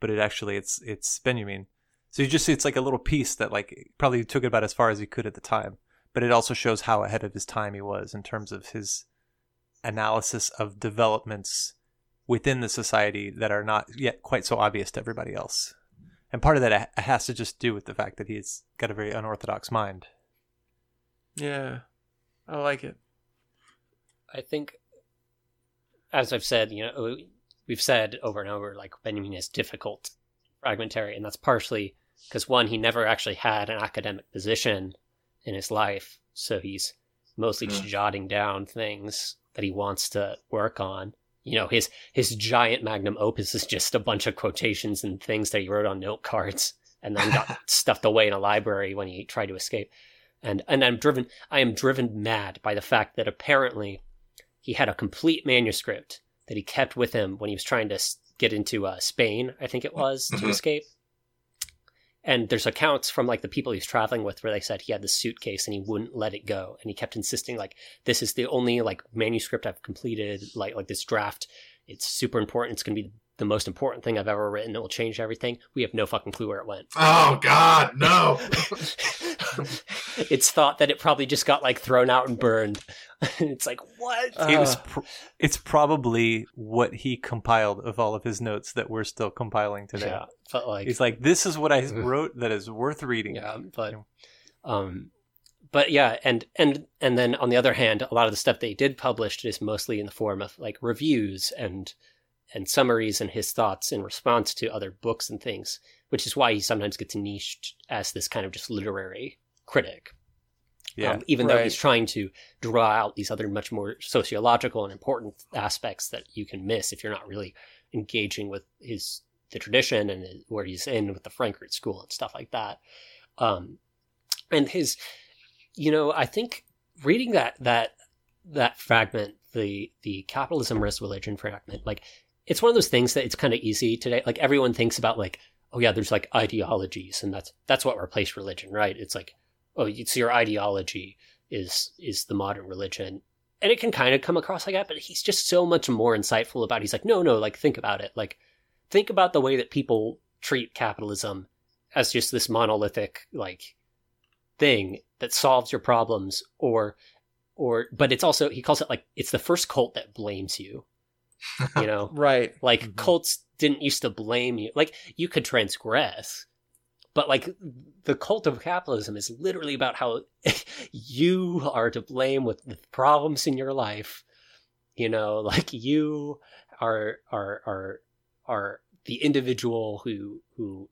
but it actually it's it's Benjamin. So you just see it's like a little piece that like probably took it about as far as he could at the time, but it also shows how ahead of his time he was in terms of his analysis of developments within the society that are not yet quite so obvious to everybody else. And part of that has to just do with the fact that he's got a very unorthodox mind. Yeah. I like it. I think, as I've said, you know, we've said over and over, like Benjamin is difficult, fragmentary, and that's partially because one, he never actually had an academic position in his life, so he's mostly just Mm. jotting down things that he wants to work on. You know, his his giant magnum opus is just a bunch of quotations and things that he wrote on note cards and then got stuffed away in a library when he tried to escape. And and I'm driven I am driven mad by the fact that apparently he had a complete manuscript that he kept with him when he was trying to get into uh, Spain, I think it was, to Mhm. escape. And there's accounts from like the people he was traveling with where they said he had the suitcase and he wouldn't let it go, and he kept insisting like this is the only like manuscript I've completed, like like this draft. It's super important. It's gonna be the most important thing I've ever written. It will change everything. We have no fucking clue where it went. Oh God, no! it's thought that it probably just got like thrown out and burned. it's like what? it was Uh. pr- it's probably what he compiled of all of his notes that we're still compiling today. yeah, but like He's like, this is what I wrote that is worth reading. yeah but um but yeah and and and then on the other hand a lot of the stuff they did publish is mostly in the form of like reviews and and summaries and his thoughts in response to other books and things which is why he sometimes gets niched as this kind of just literary critic Yeah. um, even though he's trying to draw out these other much more sociological and important aspects that you can miss if you're not really engaging with his the tradition and where he's in with the Frankfurt School and stuff like that. Um, and his, you know, I think reading that that that fragment, the the capitalism versus religion fragment, like it's one of those things that it's kind of easy today. Like everyone thinks about like, oh yeah, there's like ideologies, and that's that's what replaced religion, right? It's like oh, it's your ideology is is the modern religion, and it can kind of come across like that. But he's just so much more insightful about. It. He's like, no, no, like think about it. Like think about the way that people treat capitalism as just this monolithic like thing that solves your problems, or or but it's also he calls it like it's the first cult that blames you. You know, Right. like Mhm. cults didn't used to blame you. Like you could transgress, but like the cult of capitalism is literally about how you are to blame with the problems in your life. You know, like you are are are are the individual who who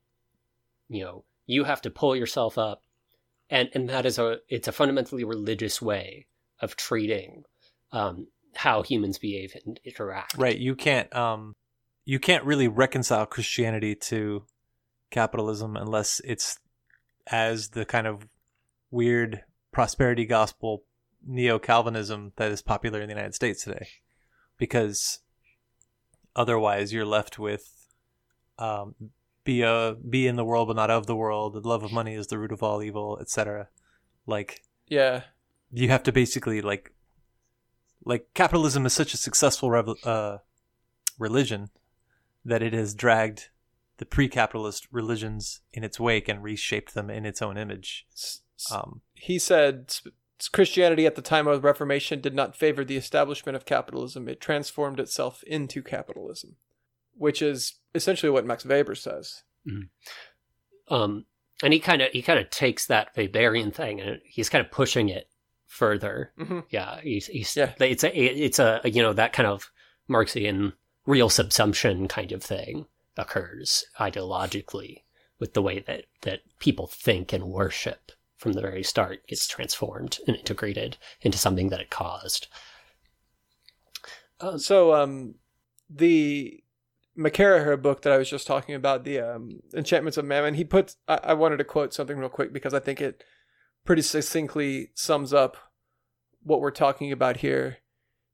you know you have to pull yourself up, and and that is a it's a fundamentally religious way of treating um, how humans behave and interact. Right. You can't um you can't really reconcile Christianity to capitalism unless it's as the kind of weird prosperity gospel neo Calvinism that is popular in the United States today. Because otherwise you're left with um be a be in the world but not of the world, the love of money is the root of all evil, etc. Like Yeah. you have to basically like like capitalism is such a successful rev- uh, religion that it has dragged the pre-capitalist religions in its wake and reshaped them in its own image. S- s- Um, he said Christianity at the time of the Reformation did not favor the establishment of capitalism. It transformed itself into capitalism, which is essentially what Max Weber says. um and he kind of he kind of takes that Weberian thing and he's kind of pushing it further hmm yeah he's, he's Yeah. it's a it's a you know that kind of marxian real subsumption kind of thing occurs ideologically with the way that that people think and worship from the very start gets transformed and integrated into something that it caused uh, So, um, the McCarraher book that I was just talking about, the um, Enchantments of Mammon, he puts. I, I wanted to quote something real quick because I think it pretty succinctly sums up what we're talking about here.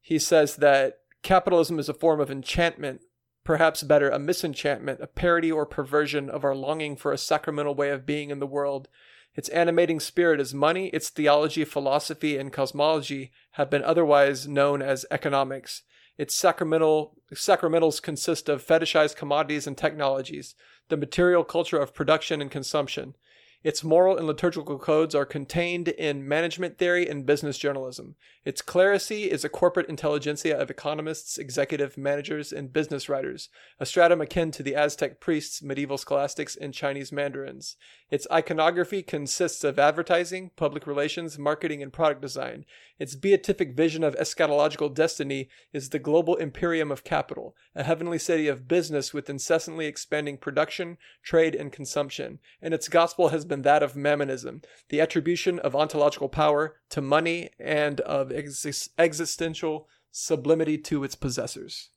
He says that capitalism is a form of enchantment, perhaps better, a misenchantment, a parody or perversion of our longing for a sacramental way of being in the world. Its animating spirit is money. Its theology, philosophy, and cosmology have been otherwise known as economics. Its sacramental sacramentals consist of fetishized commodities and technologies, the material culture of production and consumption. Its moral and liturgical codes are contained in management theory and business journalism. Its clerisy is a corporate intelligentsia of economists, executive managers, and business writers, a stratum akin to the Aztec priests, medieval scholastics, and Chinese mandarins. Its iconography consists of advertising, public relations, marketing, and product design. Its beatific vision of eschatological destiny is the global imperium of capital, a heavenly city of business with incessantly expanding production, trade, and consumption. And its gospel has been that of mammonism, the attribution of ontological power to money and of exis- existential sublimity to its possessors.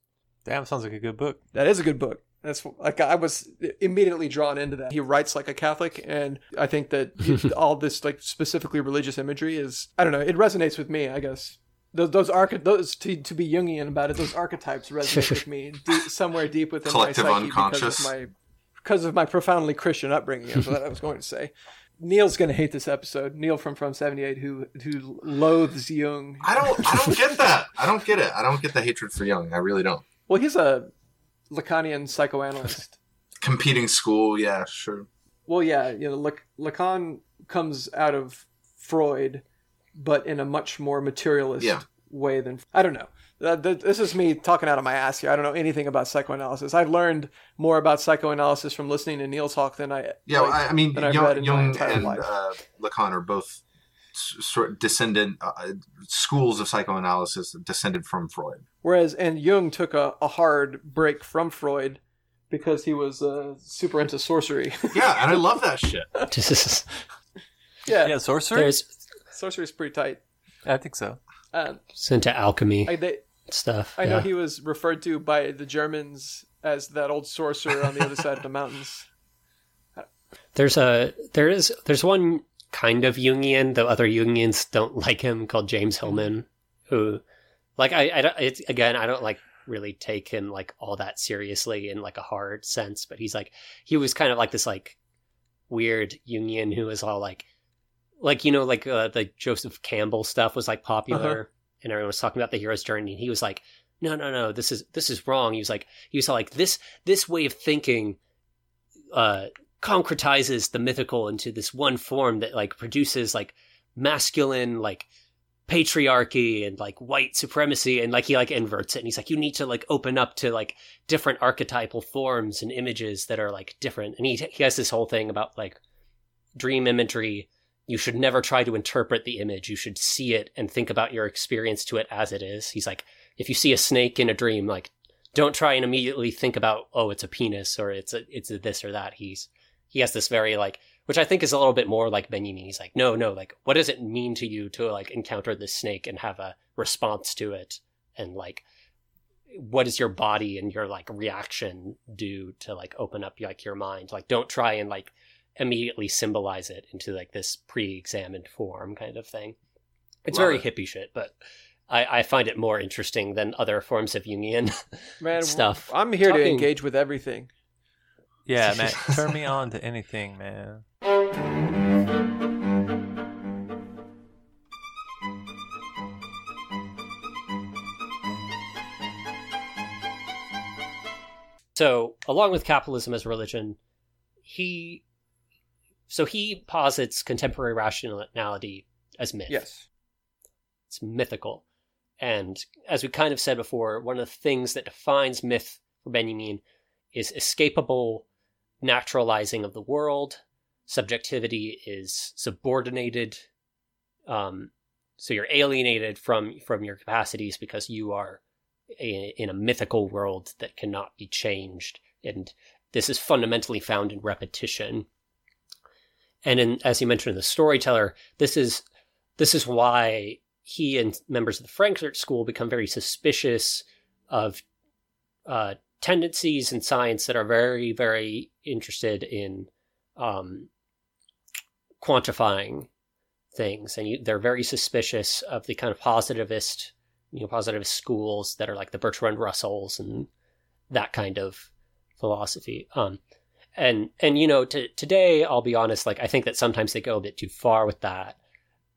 Damn, sounds like a good book. That is a good book. That's like I was immediately drawn into that. He writes like a Catholic, and I think that all this like specifically religious imagery is I don't know. It resonates with me. I guess those those arch those to to be Jungian about it. Those archetypes resonate with me deep, somewhere deep within Collective my psyche unconscious. because of my because of my profoundly Christian upbringing. Is what I was going to say. Neil's going to hate this episode. Neil from From Seventy Eight, who who loathes Jung. I don't. I don't get that. I don't get it. I don't get the hatred for Jung. I really don't. Well, he's a Lacanian psychoanalyst. Competing school, yeah, sure. Well, yeah, you know, Lac- Lacan comes out of Freud, but in a much more materialist Yeah. way than I don't know. Th- this is me talking out of my ass here. I don't know anything about psychoanalysis. I've learned more about psychoanalysis from listening to Neil talk than I. Yeah, like, I, I mean, than I've Jung, read in Jung entire and life. uh, Lacan are both sort of descendant uh, schools of psychoanalysis that descended from Freud. Whereas, and Jung took a, a hard break from Freud because he was uh, super into sorcery. Yeah, and I love that shit. yeah, Yeah, sorcery. There's sorcery's pretty tight. I think so. Um, it's into alchemy I, they, stuff. I know he was referred to by the Germans as that old sorcerer on the other side of the mountains. There's a there is there's one kind of Jungian, though other Jungians don't like him, called James Hillman, who, like, I, I don't, it's, again, I don't like really take him like all that seriously in like a hard sense, but he's like he was kind of like this like weird Jungian who was all like, like you know, like uh, the Joseph Campbell stuff was like popular, Uh-huh. And everyone was talking about the hero's journey, and he was like, no, no, no, this is this is wrong. He was like, he was like this this way of thinking. Uh, concretizes the mythical into this one form that like produces like masculine like patriarchy and like white supremacy and like he like inverts it and he's like you need to like open up to like different archetypal forms and images that are like different and he he has this whole thing about like dream imagery you should never try to interpret the image. You should see it and think about your experience to it as it is. He's like if you see a snake in a dream like don't try and immediately think about oh it's a penis or it's a it's a this or that. He's he has this very like which i think is a little bit more like benjamin he's like no no like what does it mean to you to like encounter this snake and have a response to it? And like what does your body and your like reaction do to like open up like your mind? Like don't try and like immediately symbolize it into like this pre-examined form kind of thing it's Love very it. hippie shit but I, I find it more interesting than other forms of Jungian. Man, Stuff. I'm here to engage with everything. Yeah, man. Turn me on to anything, man. So, along with capitalism as religion, he so he posits contemporary rationality as myth. Yes. It's mythical. And as we kind of said before, one of the things that defines myth for Benjamin is escapable naturalizing of the world. Subjectivity is subordinated. Um, so you're alienated from from your capacities because you are a, in a mythical world that cannot be changed, and this is fundamentally found in repetition. And in, as you mentioned, in the storyteller, this is this is why he and members of the Frankfurt School become very suspicious of uh, tendencies in science that are very, very interested in um, quantifying things, and you, they're very suspicious of the kind of positivist, you know, positivist schools that are like the Bertrand Russells and that kind of philosophy. Um, and and you know, to, today, I'll be honest, like I think that sometimes they go a bit too far with that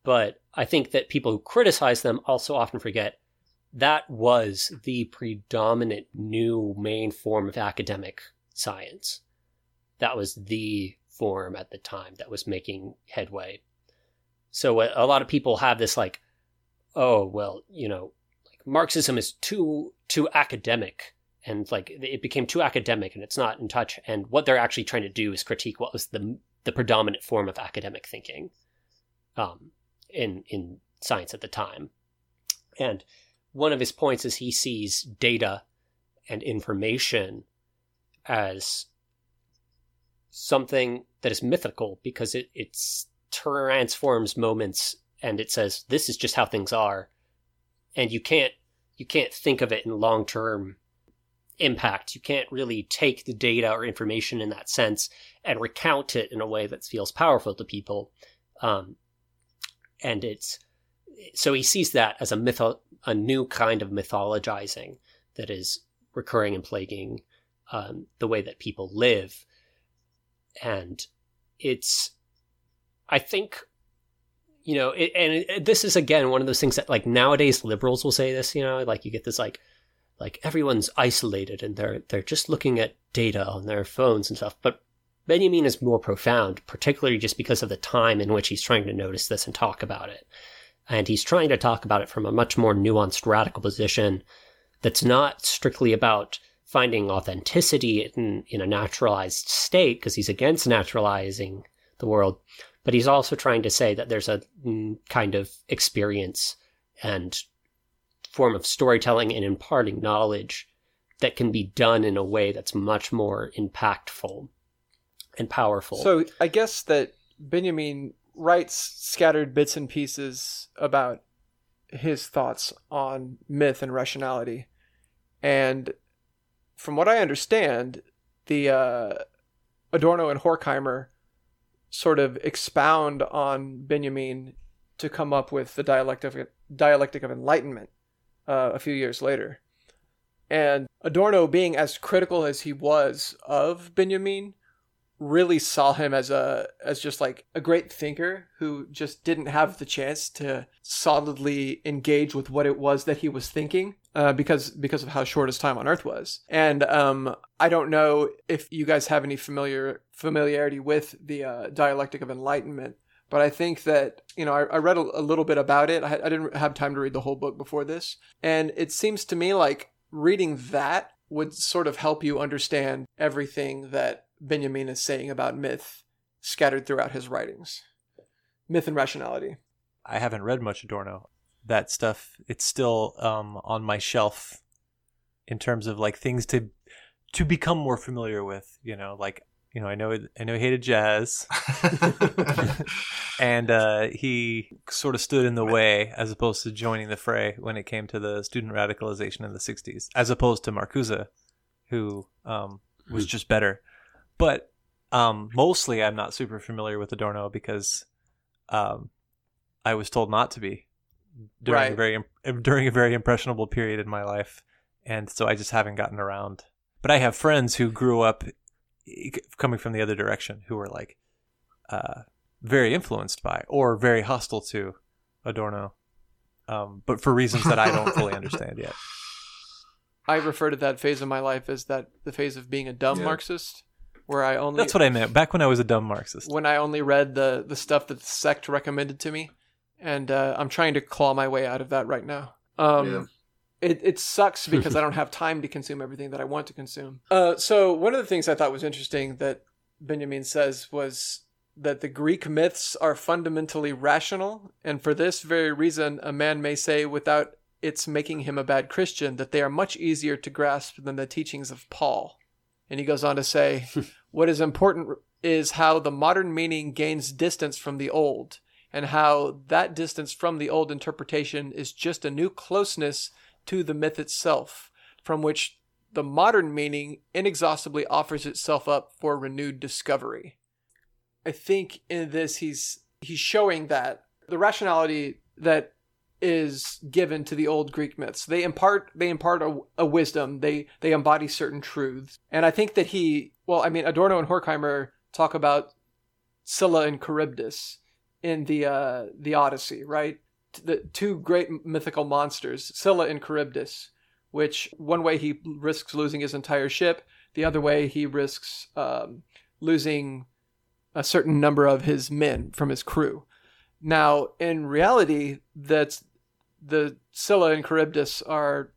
but I think that people who criticize them also often forget that was the predominant new main form of academic science. That was the form at the time that was making headway. So a, a lot of people have this like, oh well, you know, like Marxism is too too academic and like it became too academic and it's not in touch. And what they're actually trying to do is critique what was the the predominant form of academic thinking, um, in in science at the time. And one of his points is he sees data and information as something that is mythical because it it's transforms moments and it says this is just how things are and you can't you can't think of it in long term impact. You can't really take the data or information in that sense and recount it in a way that feels powerful to people. Um, and it's so he sees that as a myth, a new kind of mythologizing that is recurring and plaguing um, the way that people live. And it's, I think, you know, it, and it, this is again one of those things that like nowadays liberals will say this, you know, like you get this like, like everyone's isolated and they're they're just looking at data on their phones and stuff. But Benjamin is more profound, particularly just because of the time in which he's trying to notice this and talk about it. And he's trying to talk about it from a much more nuanced, radical position that's not strictly about finding authenticity in, in a naturalized state, because he's against naturalizing the world. But he's also trying to say that there's a mm, kind of experience and form of storytelling and imparting knowledge that can be done in a way that's much more impactful and powerful. So I guess that Benjamin writes scattered bits and pieces about his thoughts on myth and rationality. And from what I understand, the uh, Adorno and Horkheimer sort of expound on Benjamin to come up with the dialectic of, dialectic of enlightenment uh, a few years later. And Adorno, being as critical as he was of Benjamin, really saw him as a as just like a great thinker who just didn't have the chance to solidly engage with what it was that he was thinking uh, because because of how short his time on Earth was. And um, I don't know if you guys have any familiar familiarity with the uh, dialectic of enlightenment, but I think that you know I, I read a, a, little bit about it. I, I didn't have time to read the whole book before this, and it seems to me like reading that would sort of help you understand everything that Benjamin is saying about myth scattered throughout his writings. Myth and rationality. I haven't read much Adorno. That stuff, it's still um, on my shelf in terms of like things to to become more familiar with. You know, like you know, I know I know he hated jazz, and uh, he sort of stood in the way as opposed to joining the fray when it came to the student radicalization in the '60s, as opposed to Marcuse, who um, was hmm. just better. But um, mostly, I'm not super familiar with Adorno because um, I was told not to be during right. a very during a very impressionable period in my life, and so I just haven't gotten around. But I have friends who grew up coming from the other direction who were like uh, very influenced by or very hostile to Adorno, um, but for reasons that I don't fully understand yet. I refer to that phase of my life as that the phase of being a dumb yeah. Marxist where I only That's what I meant. Back when I was a dumb Marxist. When I only read the the stuff that the sect recommended to me, and uh, I'm trying to claw my way out of that right now. Um, yeah. It it sucks because I don't have time to consume everything that I want to consume. Uh, so one of the things I thought was interesting that Benjamin says was that the Greek myths are fundamentally rational, and for this very reason, a man may say without it's making him a bad Christian that they are much easier to grasp than the teachings of Paul. And he goes on to say, what is important is how the modern meaning gains distance from the old, and how that distance from the old interpretation is just a new closeness to the myth itself, from which the modern meaning inexhaustibly offers itself up for renewed discovery. I think in this he's he's showing that the rationality that is given to the old Greek myths. They impart they impart a, a, wisdom. They they embody certain truths. And I think that he well, I mean Adorno and Horkheimer talk about Scylla and Charybdis in the uh, the Odyssey, right? The two great mythical monsters, Scylla and Charybdis, which one way he risks losing his entire ship, the other way he risks um, losing a certain number of his men from his crew. Now, in reality, that's the Scylla and Charybdis are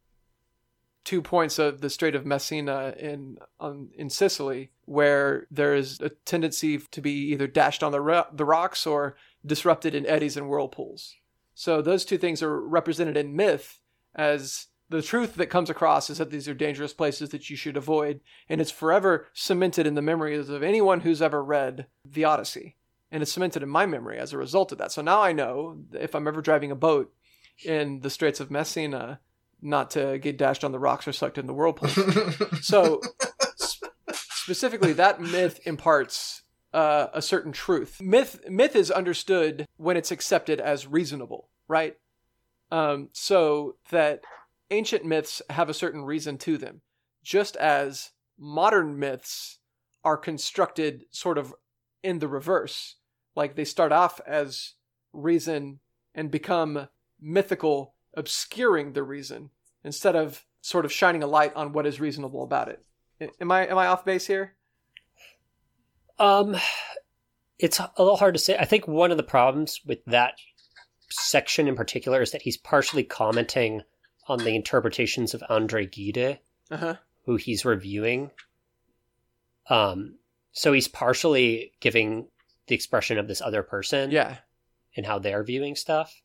two points of the Strait of Messina in on, in Sicily, where there is a tendency to be either dashed on the ro- the rocks or disrupted in eddies and whirlpools. So those two things are represented in myth as the truth that comes across is that these are dangerous places that you should avoid, and it's forever cemented in the memories of anyone who's ever read the Odyssey. And it's cemented in my memory as a result of that. So now I know if I'm ever driving a boat in the Straits of Messina, not to get dashed on the rocks or sucked in the whirlpool. so sp- specifically, that myth imparts uh, a certain truth. Myth myth is understood when it's accepted as reasonable, right? Um, so that ancient myths have a certain reason to them, just as modern myths are constructed sort of in the reverse. Like they start off as reason and become mythical, obscuring the reason instead of sort of shining a light on what is reasonable about it. Am I am I off base here? Um, it's a little hard to say. I think one of the problems with that section in particular is that he's partially commenting on the interpretations of Andre Gide, Uh-huh. who he's reviewing. Um, so he's partially giving the expression of this other person Yeah. and how they're viewing stuff.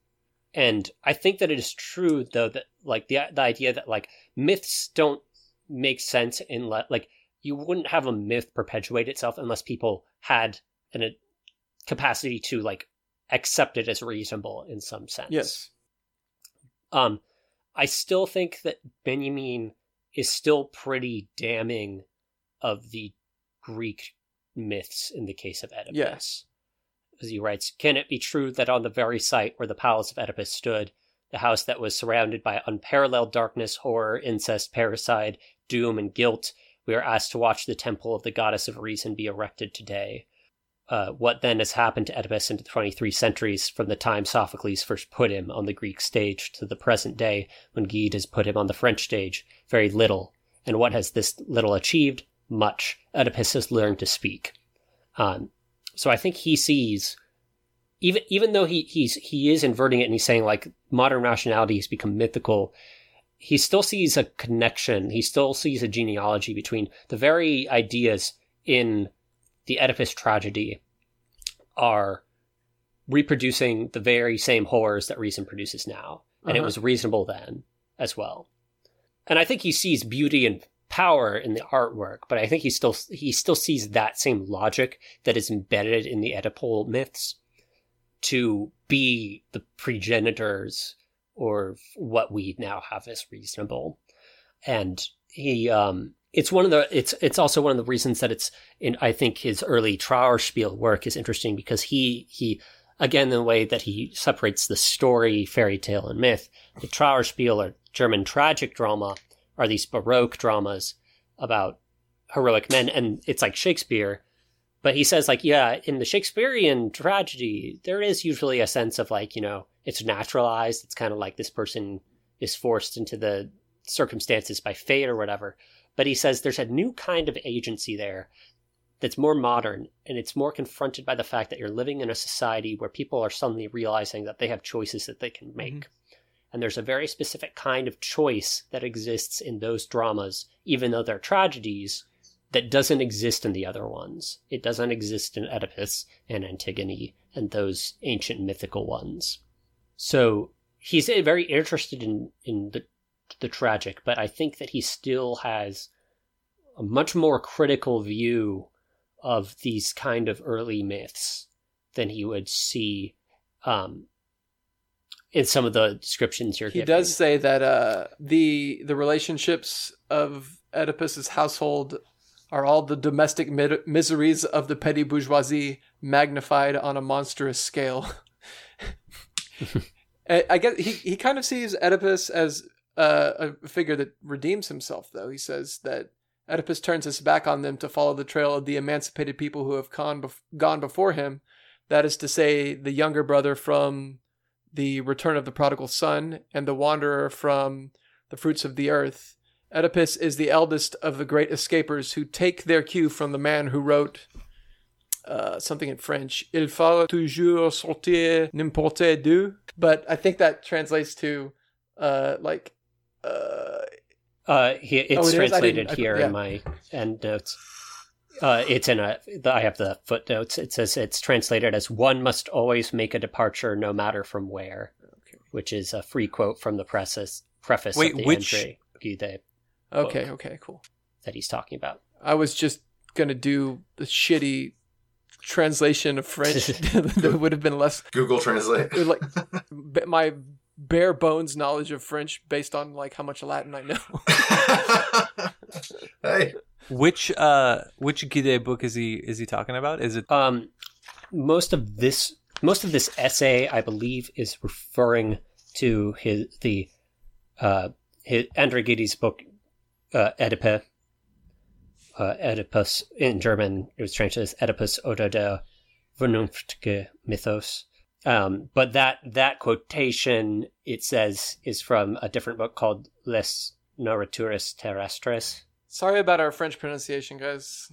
And I think that it is true though that like the the idea that like myths don't make sense in le- like you wouldn't have a myth perpetuate itself unless people had an, a capacity to like accept it as reasonable in some sense. Yes. Um, I still think that Benjamin is still pretty damning of the Greek myths in the case of Oedipus. Yes. As he writes, can it be true that on the very site where the palace of Oedipus stood, the house that was surrounded by unparalleled darkness, horror, incest, parricide, doom, and guilt, we are asked to watch the temple of the goddess of reason be erected today? Uh, what then has happened to Oedipus into the 23 centuries from the time Sophocles first put him on the Greek stage to the present day when Gide has put him on the French stage? Very little. And what has this little achieved? Much. Oedipus has learned to speak. Um, so I think he sees, even even though he he's he is inverting it and he's saying like modern rationality has become mythical, he still sees a connection. He still sees a genealogy between the very ideas in the Oedipus tragedy are reproducing the very same horrors that reason produces now. And it Uh-huh. was reasonable then as well. And I think he sees beauty and power in the artwork, but I think he still he still sees that same logic that is embedded in the Oedipal myths to be the progenitors or what we now have as reasonable. And he um it's one of the it's it's also one of the reasons that it's in I think his early Trauerspiel work is interesting because he he again the way that he separates the story, fairy tale, and myth. The Trauerspiel or German tragic drama are these baroque dramas about heroic men and it's like Shakespeare. But he says like, yeah, in the Shakespearean tragedy, there is usually a sense of like, you know, it's naturalized. It's kind of like this person is forced into the circumstances by fate or whatever. But he says there's a new kind of agency there that's more modern and it's more confronted by the fact that you're living in a society where people are suddenly realizing that they have choices that they can make. Mm-hmm. And there's a very specific kind of choice that exists in those dramas, even though they're tragedies, that doesn't exist in the other ones. It doesn't exist in Oedipus and Antigone and those ancient mythical ones. So he's very interested in, in the the tragic, but I think that he still has a much more critical view of these kind of early myths than he would see um, in some of the descriptions you're He giving. does say that uh, the the relationships of Oedipus's household are all the domestic mi- miseries of the petty bourgeoisie magnified on a monstrous scale. I I guess he, he kind of sees Oedipus as uh, a figure that redeems himself, though. He says that Oedipus turns his back on them to follow the trail of the emancipated people who have gone, bef- gone before him. That is to say, the younger brother from the return of the prodigal son and the wanderer from the fruits of the earth. Oedipus is the eldest of the great escapers who take their cue from the man who wrote uh, something in French. Il faut toujours sortir n'importe d'où. But I think that translates to uh, like. Uh, Uh, he, it's Oh, it is? I translated didn't- I- here yeah. in my end notes. Uh, it's in a. the- I have the footnotes. It says it's translated as "one must always make a departure, no matter from where," Okay. which is a free quote from the preface preface Wait, of the which- Andre Gide okay, okay, cool. that he's talking about. I was just gonna do the shitty translation of French that would have been less Google Translate. like my bare bones knowledge of French based on like how much Latin I know. hey, Which uh which Gide book is he is he talking about? Is it Um, most of this, most of this essay, I believe, is referring to his the uh, his Andre Gide's book, uh, Oedipe. Uh, Oedipus in German, it was translated as Oedipus oder der vernünftige Mythos. Um, but that that quotation it says is from a different book called Les Nourritures Terrestres. Sorry about our French pronunciation, guys.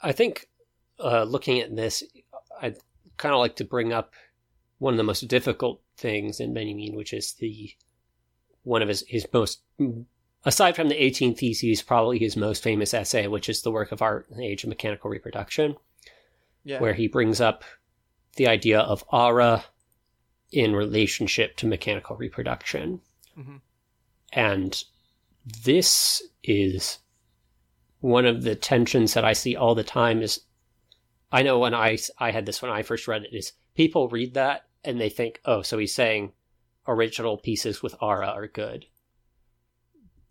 I think uh, looking at this, I'd kind of like to bring up one of the most difficult things in Benjamin, which is the one of his, his most, aside from the 18 Theses, probably his most famous essay, which is the work of art in the age of mechanical reproduction, Yeah. where he brings up the idea of aura in relationship to mechanical reproduction. Mhm. And this is one of the tensions that I see all the time is I know when I I had this when I first read it is people read that and they think, "Oh, so he's saying original pieces with aura are good."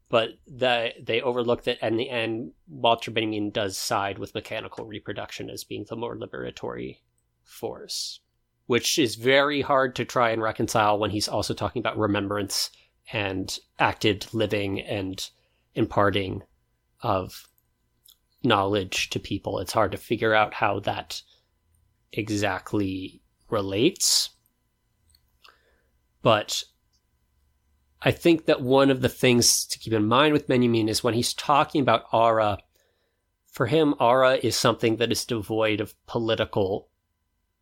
But the, they overlook that in the end Walter Benjamin does side with mechanical reproduction as being the more liberatory force, which is very hard to try and reconcile when he's also talking about remembrance and acted living and imparting of knowledge to people. It's hard to figure out how that exactly relates. But I think that one of the things to keep in mind with Benjamin is when he's talking about aura, for him, aura is something that is devoid of political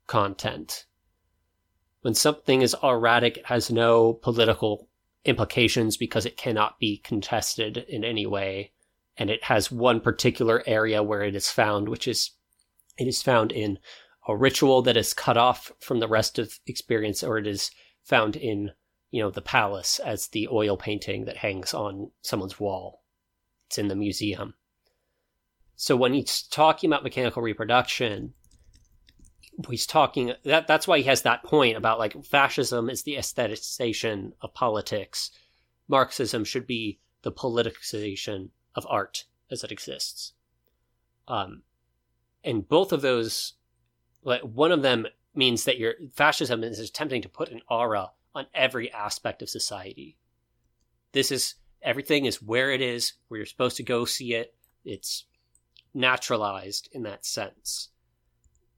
content. When something is auratic, it has no political implications because it cannot be contested in any way and it has one particular area where it is found which is it is found in a ritual that is cut off from the rest of experience or it is found in you know the palace as the oil painting that hangs on someone's wall. It's in the museum. So when he's talking about mechanical reproduction he's talking that that's why he has that point about like fascism is the aestheticization of politics. Marxism should be the politicization of art as it exists. Um and both of those like one of them means that your fascism is attempting to put an aura on every aspect of society. This is everything is where it is where you're supposed to go see it. It's naturalized in that sense.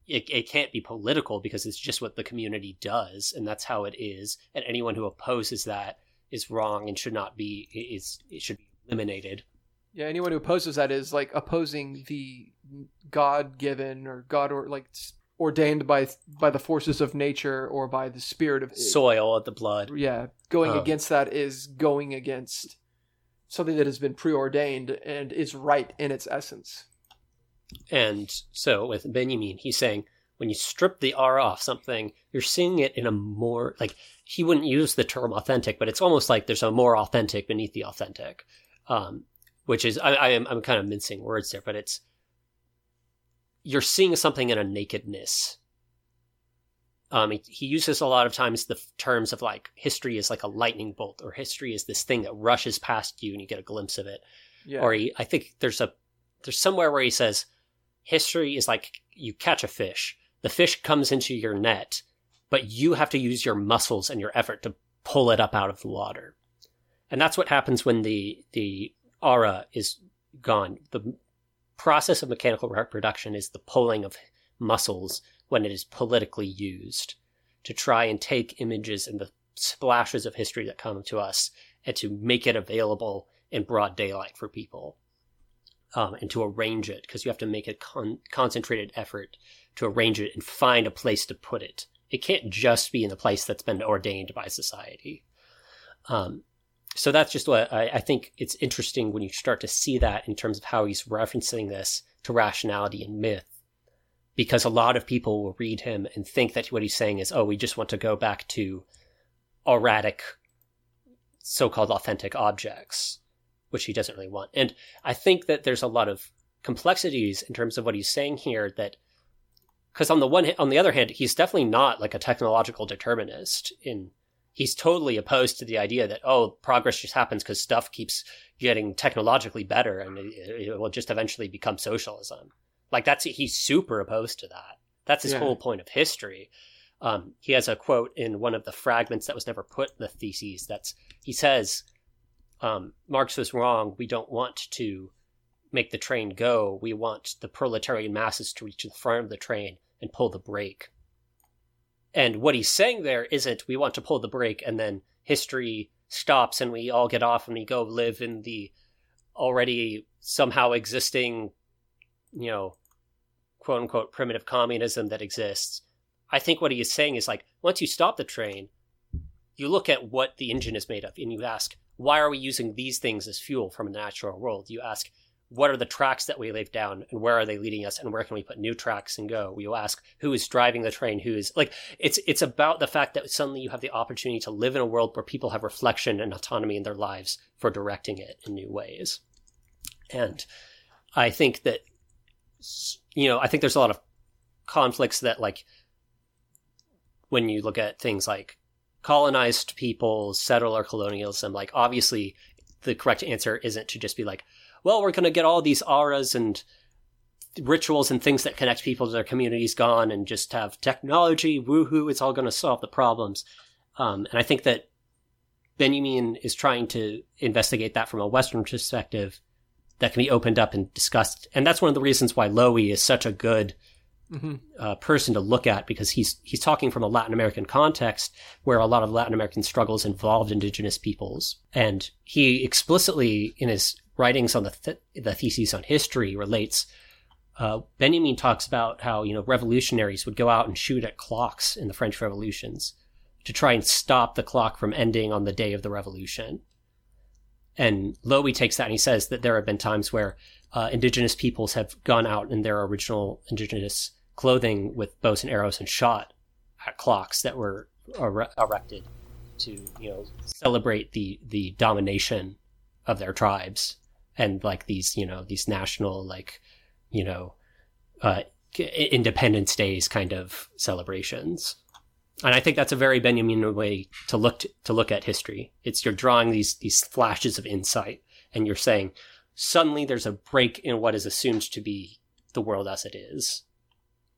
It, it can't be political because it's just what the community does and that's how it is and anyone who opposes that is wrong and should not be is it should be eliminated. Yeah, anyone who opposes that is like opposing the God given or God or like ordained by by the forces of nature or by the spirit of soil of the blood Yeah, going Oh. against that is going against something that has been preordained and is right in its essence. And so with Benjamin, he's saying when you strip the aura off something, you're seeing it in a more like he wouldn't use the term authentic, but it's almost like there's a more authentic beneath the authentic, um, which is I, I am I'm kind of mincing words there, but it's you're seeing something in a nakedness. Um, he, he uses a lot of times the terms of like history is like a lightning bolt, or history is this thing that rushes past you and you get a glimpse of it Yeah. or he, I think there's a there's somewhere where he says history is like you catch a fish. The fish comes into your net, but you have to use your muscles and your effort to pull it up out of the water. And that's what happens when the the aura is gone. The process of mechanical reproduction is the pulling of muscles when it is politically used to try and take images and the splashes of history that come to us and to make it available in broad daylight for people um, and to arrange it because you have to make a con- concentrated effort to arrange it and find a place to put it. It can't just be in the place that's been ordained by society. Um, so that's just what I, I, think it's interesting when you start to see that in terms of how he's referencing this to rationality and myth. Because a lot of people will read him and think that what he's saying is, oh, we just want to go back to auratic, so called authentic objects which he doesn't really want. And I think that there's a lot of complexities in terms of what he's saying here that because on the one on the other hand he's definitely not like a technological determinist in he's totally opposed to the idea that oh progress just happens because stuff keeps getting technologically better and it, it, will just eventually become socialism like that's he's super opposed to that that's his yeah. whole point of history um, he has a quote in one of the fragments that was never put in the theses that's he says um, Marx was wrong. We don't want to make the train go. We want the proletarian masses to reach the front of the train and pull the brake. And what he's saying there isn't we want to pull the brake and then history stops and we all get off and we go live in the already somehow existing, you know, quote unquote primitive communism that exists. I think what he is saying is like once you stop the train, you look at what the engine is made of and you ask, why are we using these things as fuel from a natural world? You ask, what are the tracks that we laid down and where are they leading us and where can we put new tracks and go? You ask who is driving the train, who is like it's it's about the fact that suddenly you have the opportunity to live in a world where people have reflection and autonomy in their lives for directing it in new ways. And I think that you know, I think there's a lot of conflicts that like when you look at things like colonized people, settler colonialism, like obviously the correct answer isn't to just be like, well, we're going to get all these auras and rituals and things that connect people to their communities gone and just have technology, woohoo, it's all going to solve the problems. Um, and I think that Benjamin is trying to investigate that from a Western perspective that can be opened up and discussed. And that's one of the reasons why Lowy is such a good mm-hmm. uh, person to look at because he's he's talking from a Latin American context where a lot of Latin American struggles involved indigenous peoples, and he explicitly in his writings on the th- the theses on history relates. Uh, Benjamin talks about how you know revolutionaries would go out and shoot at clocks in the French revolutions to try and stop the clock from ending on the day of the revolution. And Lowy takes that and he says that there have been times where uh, indigenous peoples have gone out in their original indigenous clothing with bows and arrows and shot at clocks that were er- erected to you know celebrate the the domination of their tribes and like these you know these national like you know uh, independence days kind of celebrations. And i think that's a very benjamin way to look to, to look at history. It's you're drawing these these flashes of insight and you're saying suddenly there's a break in what is assumed to be the world as it is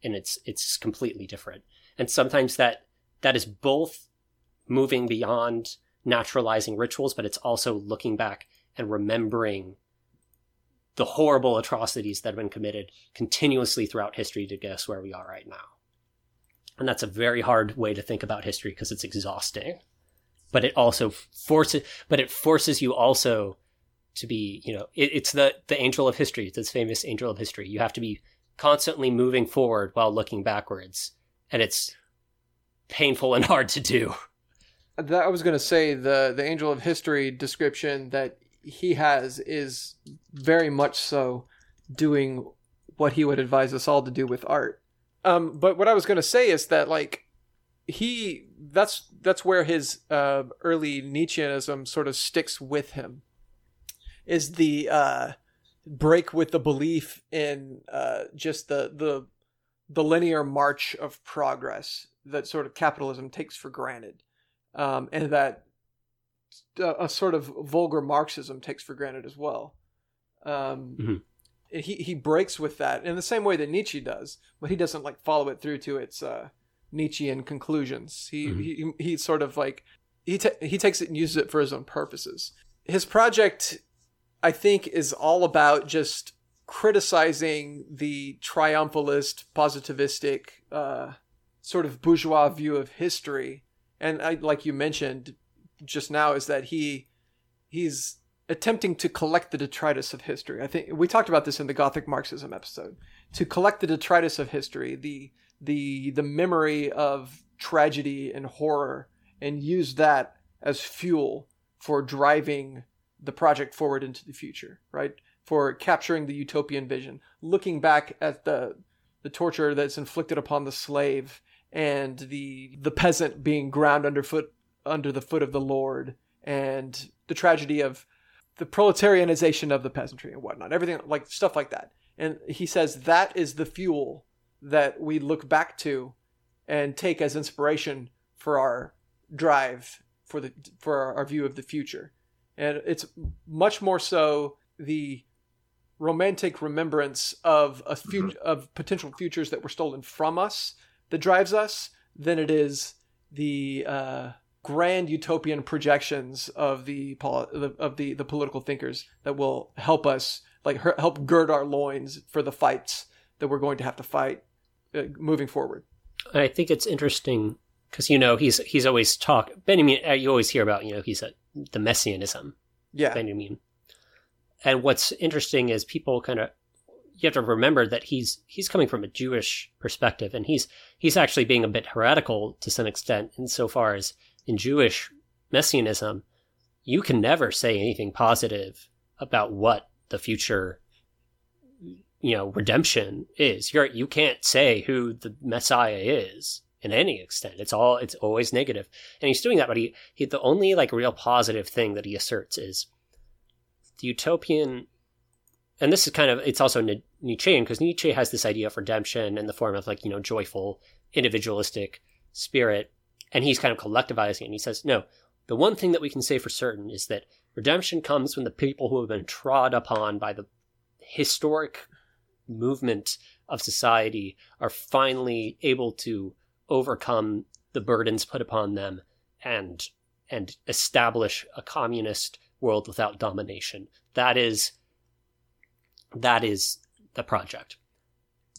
and it's it's completely different. And sometimes that that is both moving beyond naturalizing rituals but it's also looking back and remembering the horrible atrocities that have been committed continuously throughout history to get us where we are right now. And that's a very hard way to think about history because it's exhausting but it also forces but it forces you also to be you know it, it's the the angel of history. This famous angel of history. You have to be constantly moving forward while looking backwards and it's painful and hard to do. That i was going to say the the angel of history description that he has is very much so doing what he would advise us all to do with art. Um but what i was going to say is that like he that's that's where his uh, early Nietzscheanism sort of sticks with him is the uh, break with the belief in uh, just the the the linear march of progress that sort of capitalism takes for granted, um, and that a sort of vulgar Marxism takes for granted as well. Um, mm-hmm. He he breaks with that in the same way that Nietzsche does, but he doesn't like follow it through to its uh, Nietzschean conclusions. He, mm-hmm. he he sort of like he ta- he takes it and uses it for his own purposes. His project I think is all about just criticizing the triumphalist, positivistic, uh, sort of bourgeois view of history and I, like you mentioned just now, is that he he's attempting to collect the detritus of history. I think we talked about this in the Gothic Marxism episode. To collect the detritus of history, the the the memory of tragedy and horror, and use that as fuel for driving the project forward into the future, right? For capturing the utopian vision, looking back at the the torture that's inflicted upon the slave and the the peasant being ground underfoot under the foot of the lord and the tragedy of the proletarianization of the peasantry and whatnot everything like stuff like that. And he says that is the fuel that we look back to and take as inspiration for our drive for the for our, view of the future. And it's much more so the romantic remembrance of a future of potential futures that were stolen from us that drives us than it is the uh, grand utopian projections of the of the the political thinkers that will help us like help gird our loins for the fights that we're going to have to fight uh, moving forward. I think it's interesting because you know he's he's always talk Benjamin. Uh, you always hear about you know he's a, the messianism. Yeah, Benjamin. And what's interesting is people kind of you have to remember that he's he's coming from a Jewish perspective, and he's he's actually being a bit heretical to some extent, insofar as in Jewish messianism, you can never say anything positive about what the future you know redemption is. You're you can't say who the messiah is in any extent. It's all it's always negative. And he's doing that but he, he the only like real positive thing that he asserts is the utopian and this is kind of it's also Nietzschean because Nietzsche has this idea of redemption in the form of like you know joyful individualistic spirit, and he's kind of collectivizing it. And he says, no, the one thing that we can say for certain is that redemption comes when the people who have been trod upon by the historic movement of society are finally able to overcome the burdens put upon them and and establish a communist world without domination. That is that is the project.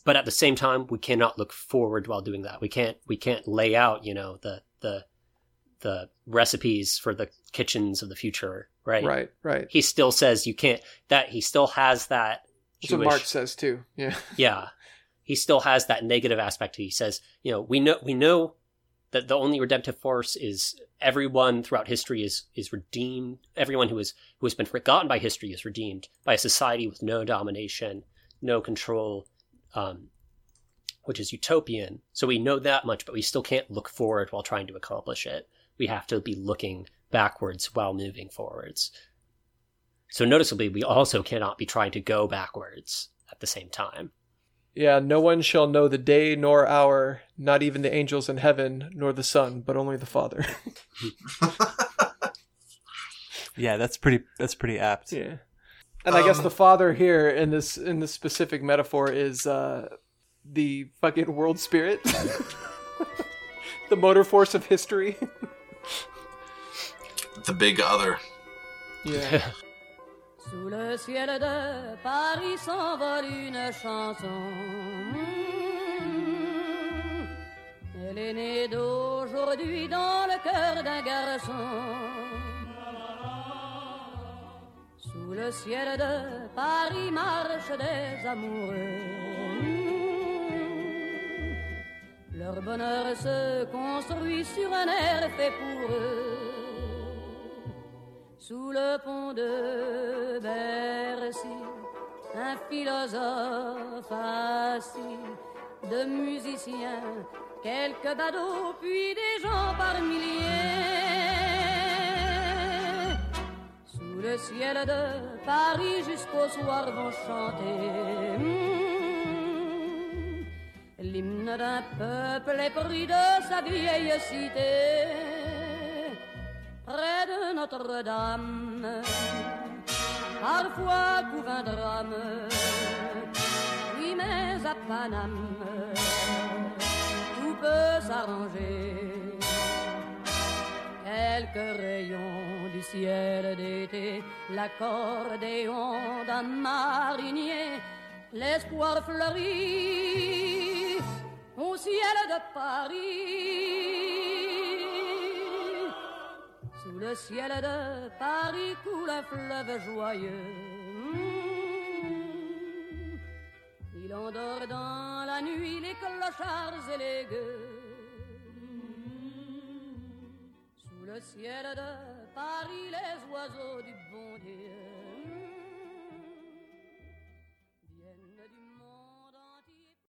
But at the same time, we cannot look forward while doing that. We can't we can't lay out, you know, the the the recipes for the kitchens of the future, right? Right, right. He still says you can't that he still has that That's Jewish, what Marx says too. Yeah. yeah. He still has that negative aspect. He says, you know, we know we know that the only redemptive force is everyone throughout history is is redeemed. Everyone who is who has been forgotten by history is redeemed by a society with no domination, no control, um, which is utopian. So we know that much, but we still can't look forward while trying to accomplish it. We have to be looking backwards while moving forwards. So noticeably, we also cannot be trying to go backwards at the same time. Yeah, no one shall know the day nor hour, not even the angels in heaven, nor the Son, but only the Father. yeah, that's pretty. That's pretty apt. Yeah, and um, I guess the um, Father here in this in this specific metaphor is uh, the fucking world spirit, the motor force of history, the big other. Yeah. Sous le ciel de Paris s'envole une chanson. Elle est née d'aujourd'hui dans le cœur d'un garçon. Sous le ciel de Paris marchent des amoureux. Leur bonheur se construit sur un air fait pour eux sous le pont de Bercy, un philosophe assis, de musiciens, quelques badauds, puis des gens par milliers. Sous le ciel de Paris jusqu'au soir vont chanter. D'un peuple épris de sa vieille cité près de Notre-Dame. Parfois couvre un drame, oui, mais à Paname, tout peut s'arranger. Quelques rayons du ciel d'été, l'accordéon d'un marinier, l'espoir fleurit au ciel de Paris Sous le ciel de Paris coule un fleuve joyeux. Mmh. Il endort dans la nuit les clochards et les gueux. Mmh. Sous le ciel de Paris, les oiseaux du bon Dieu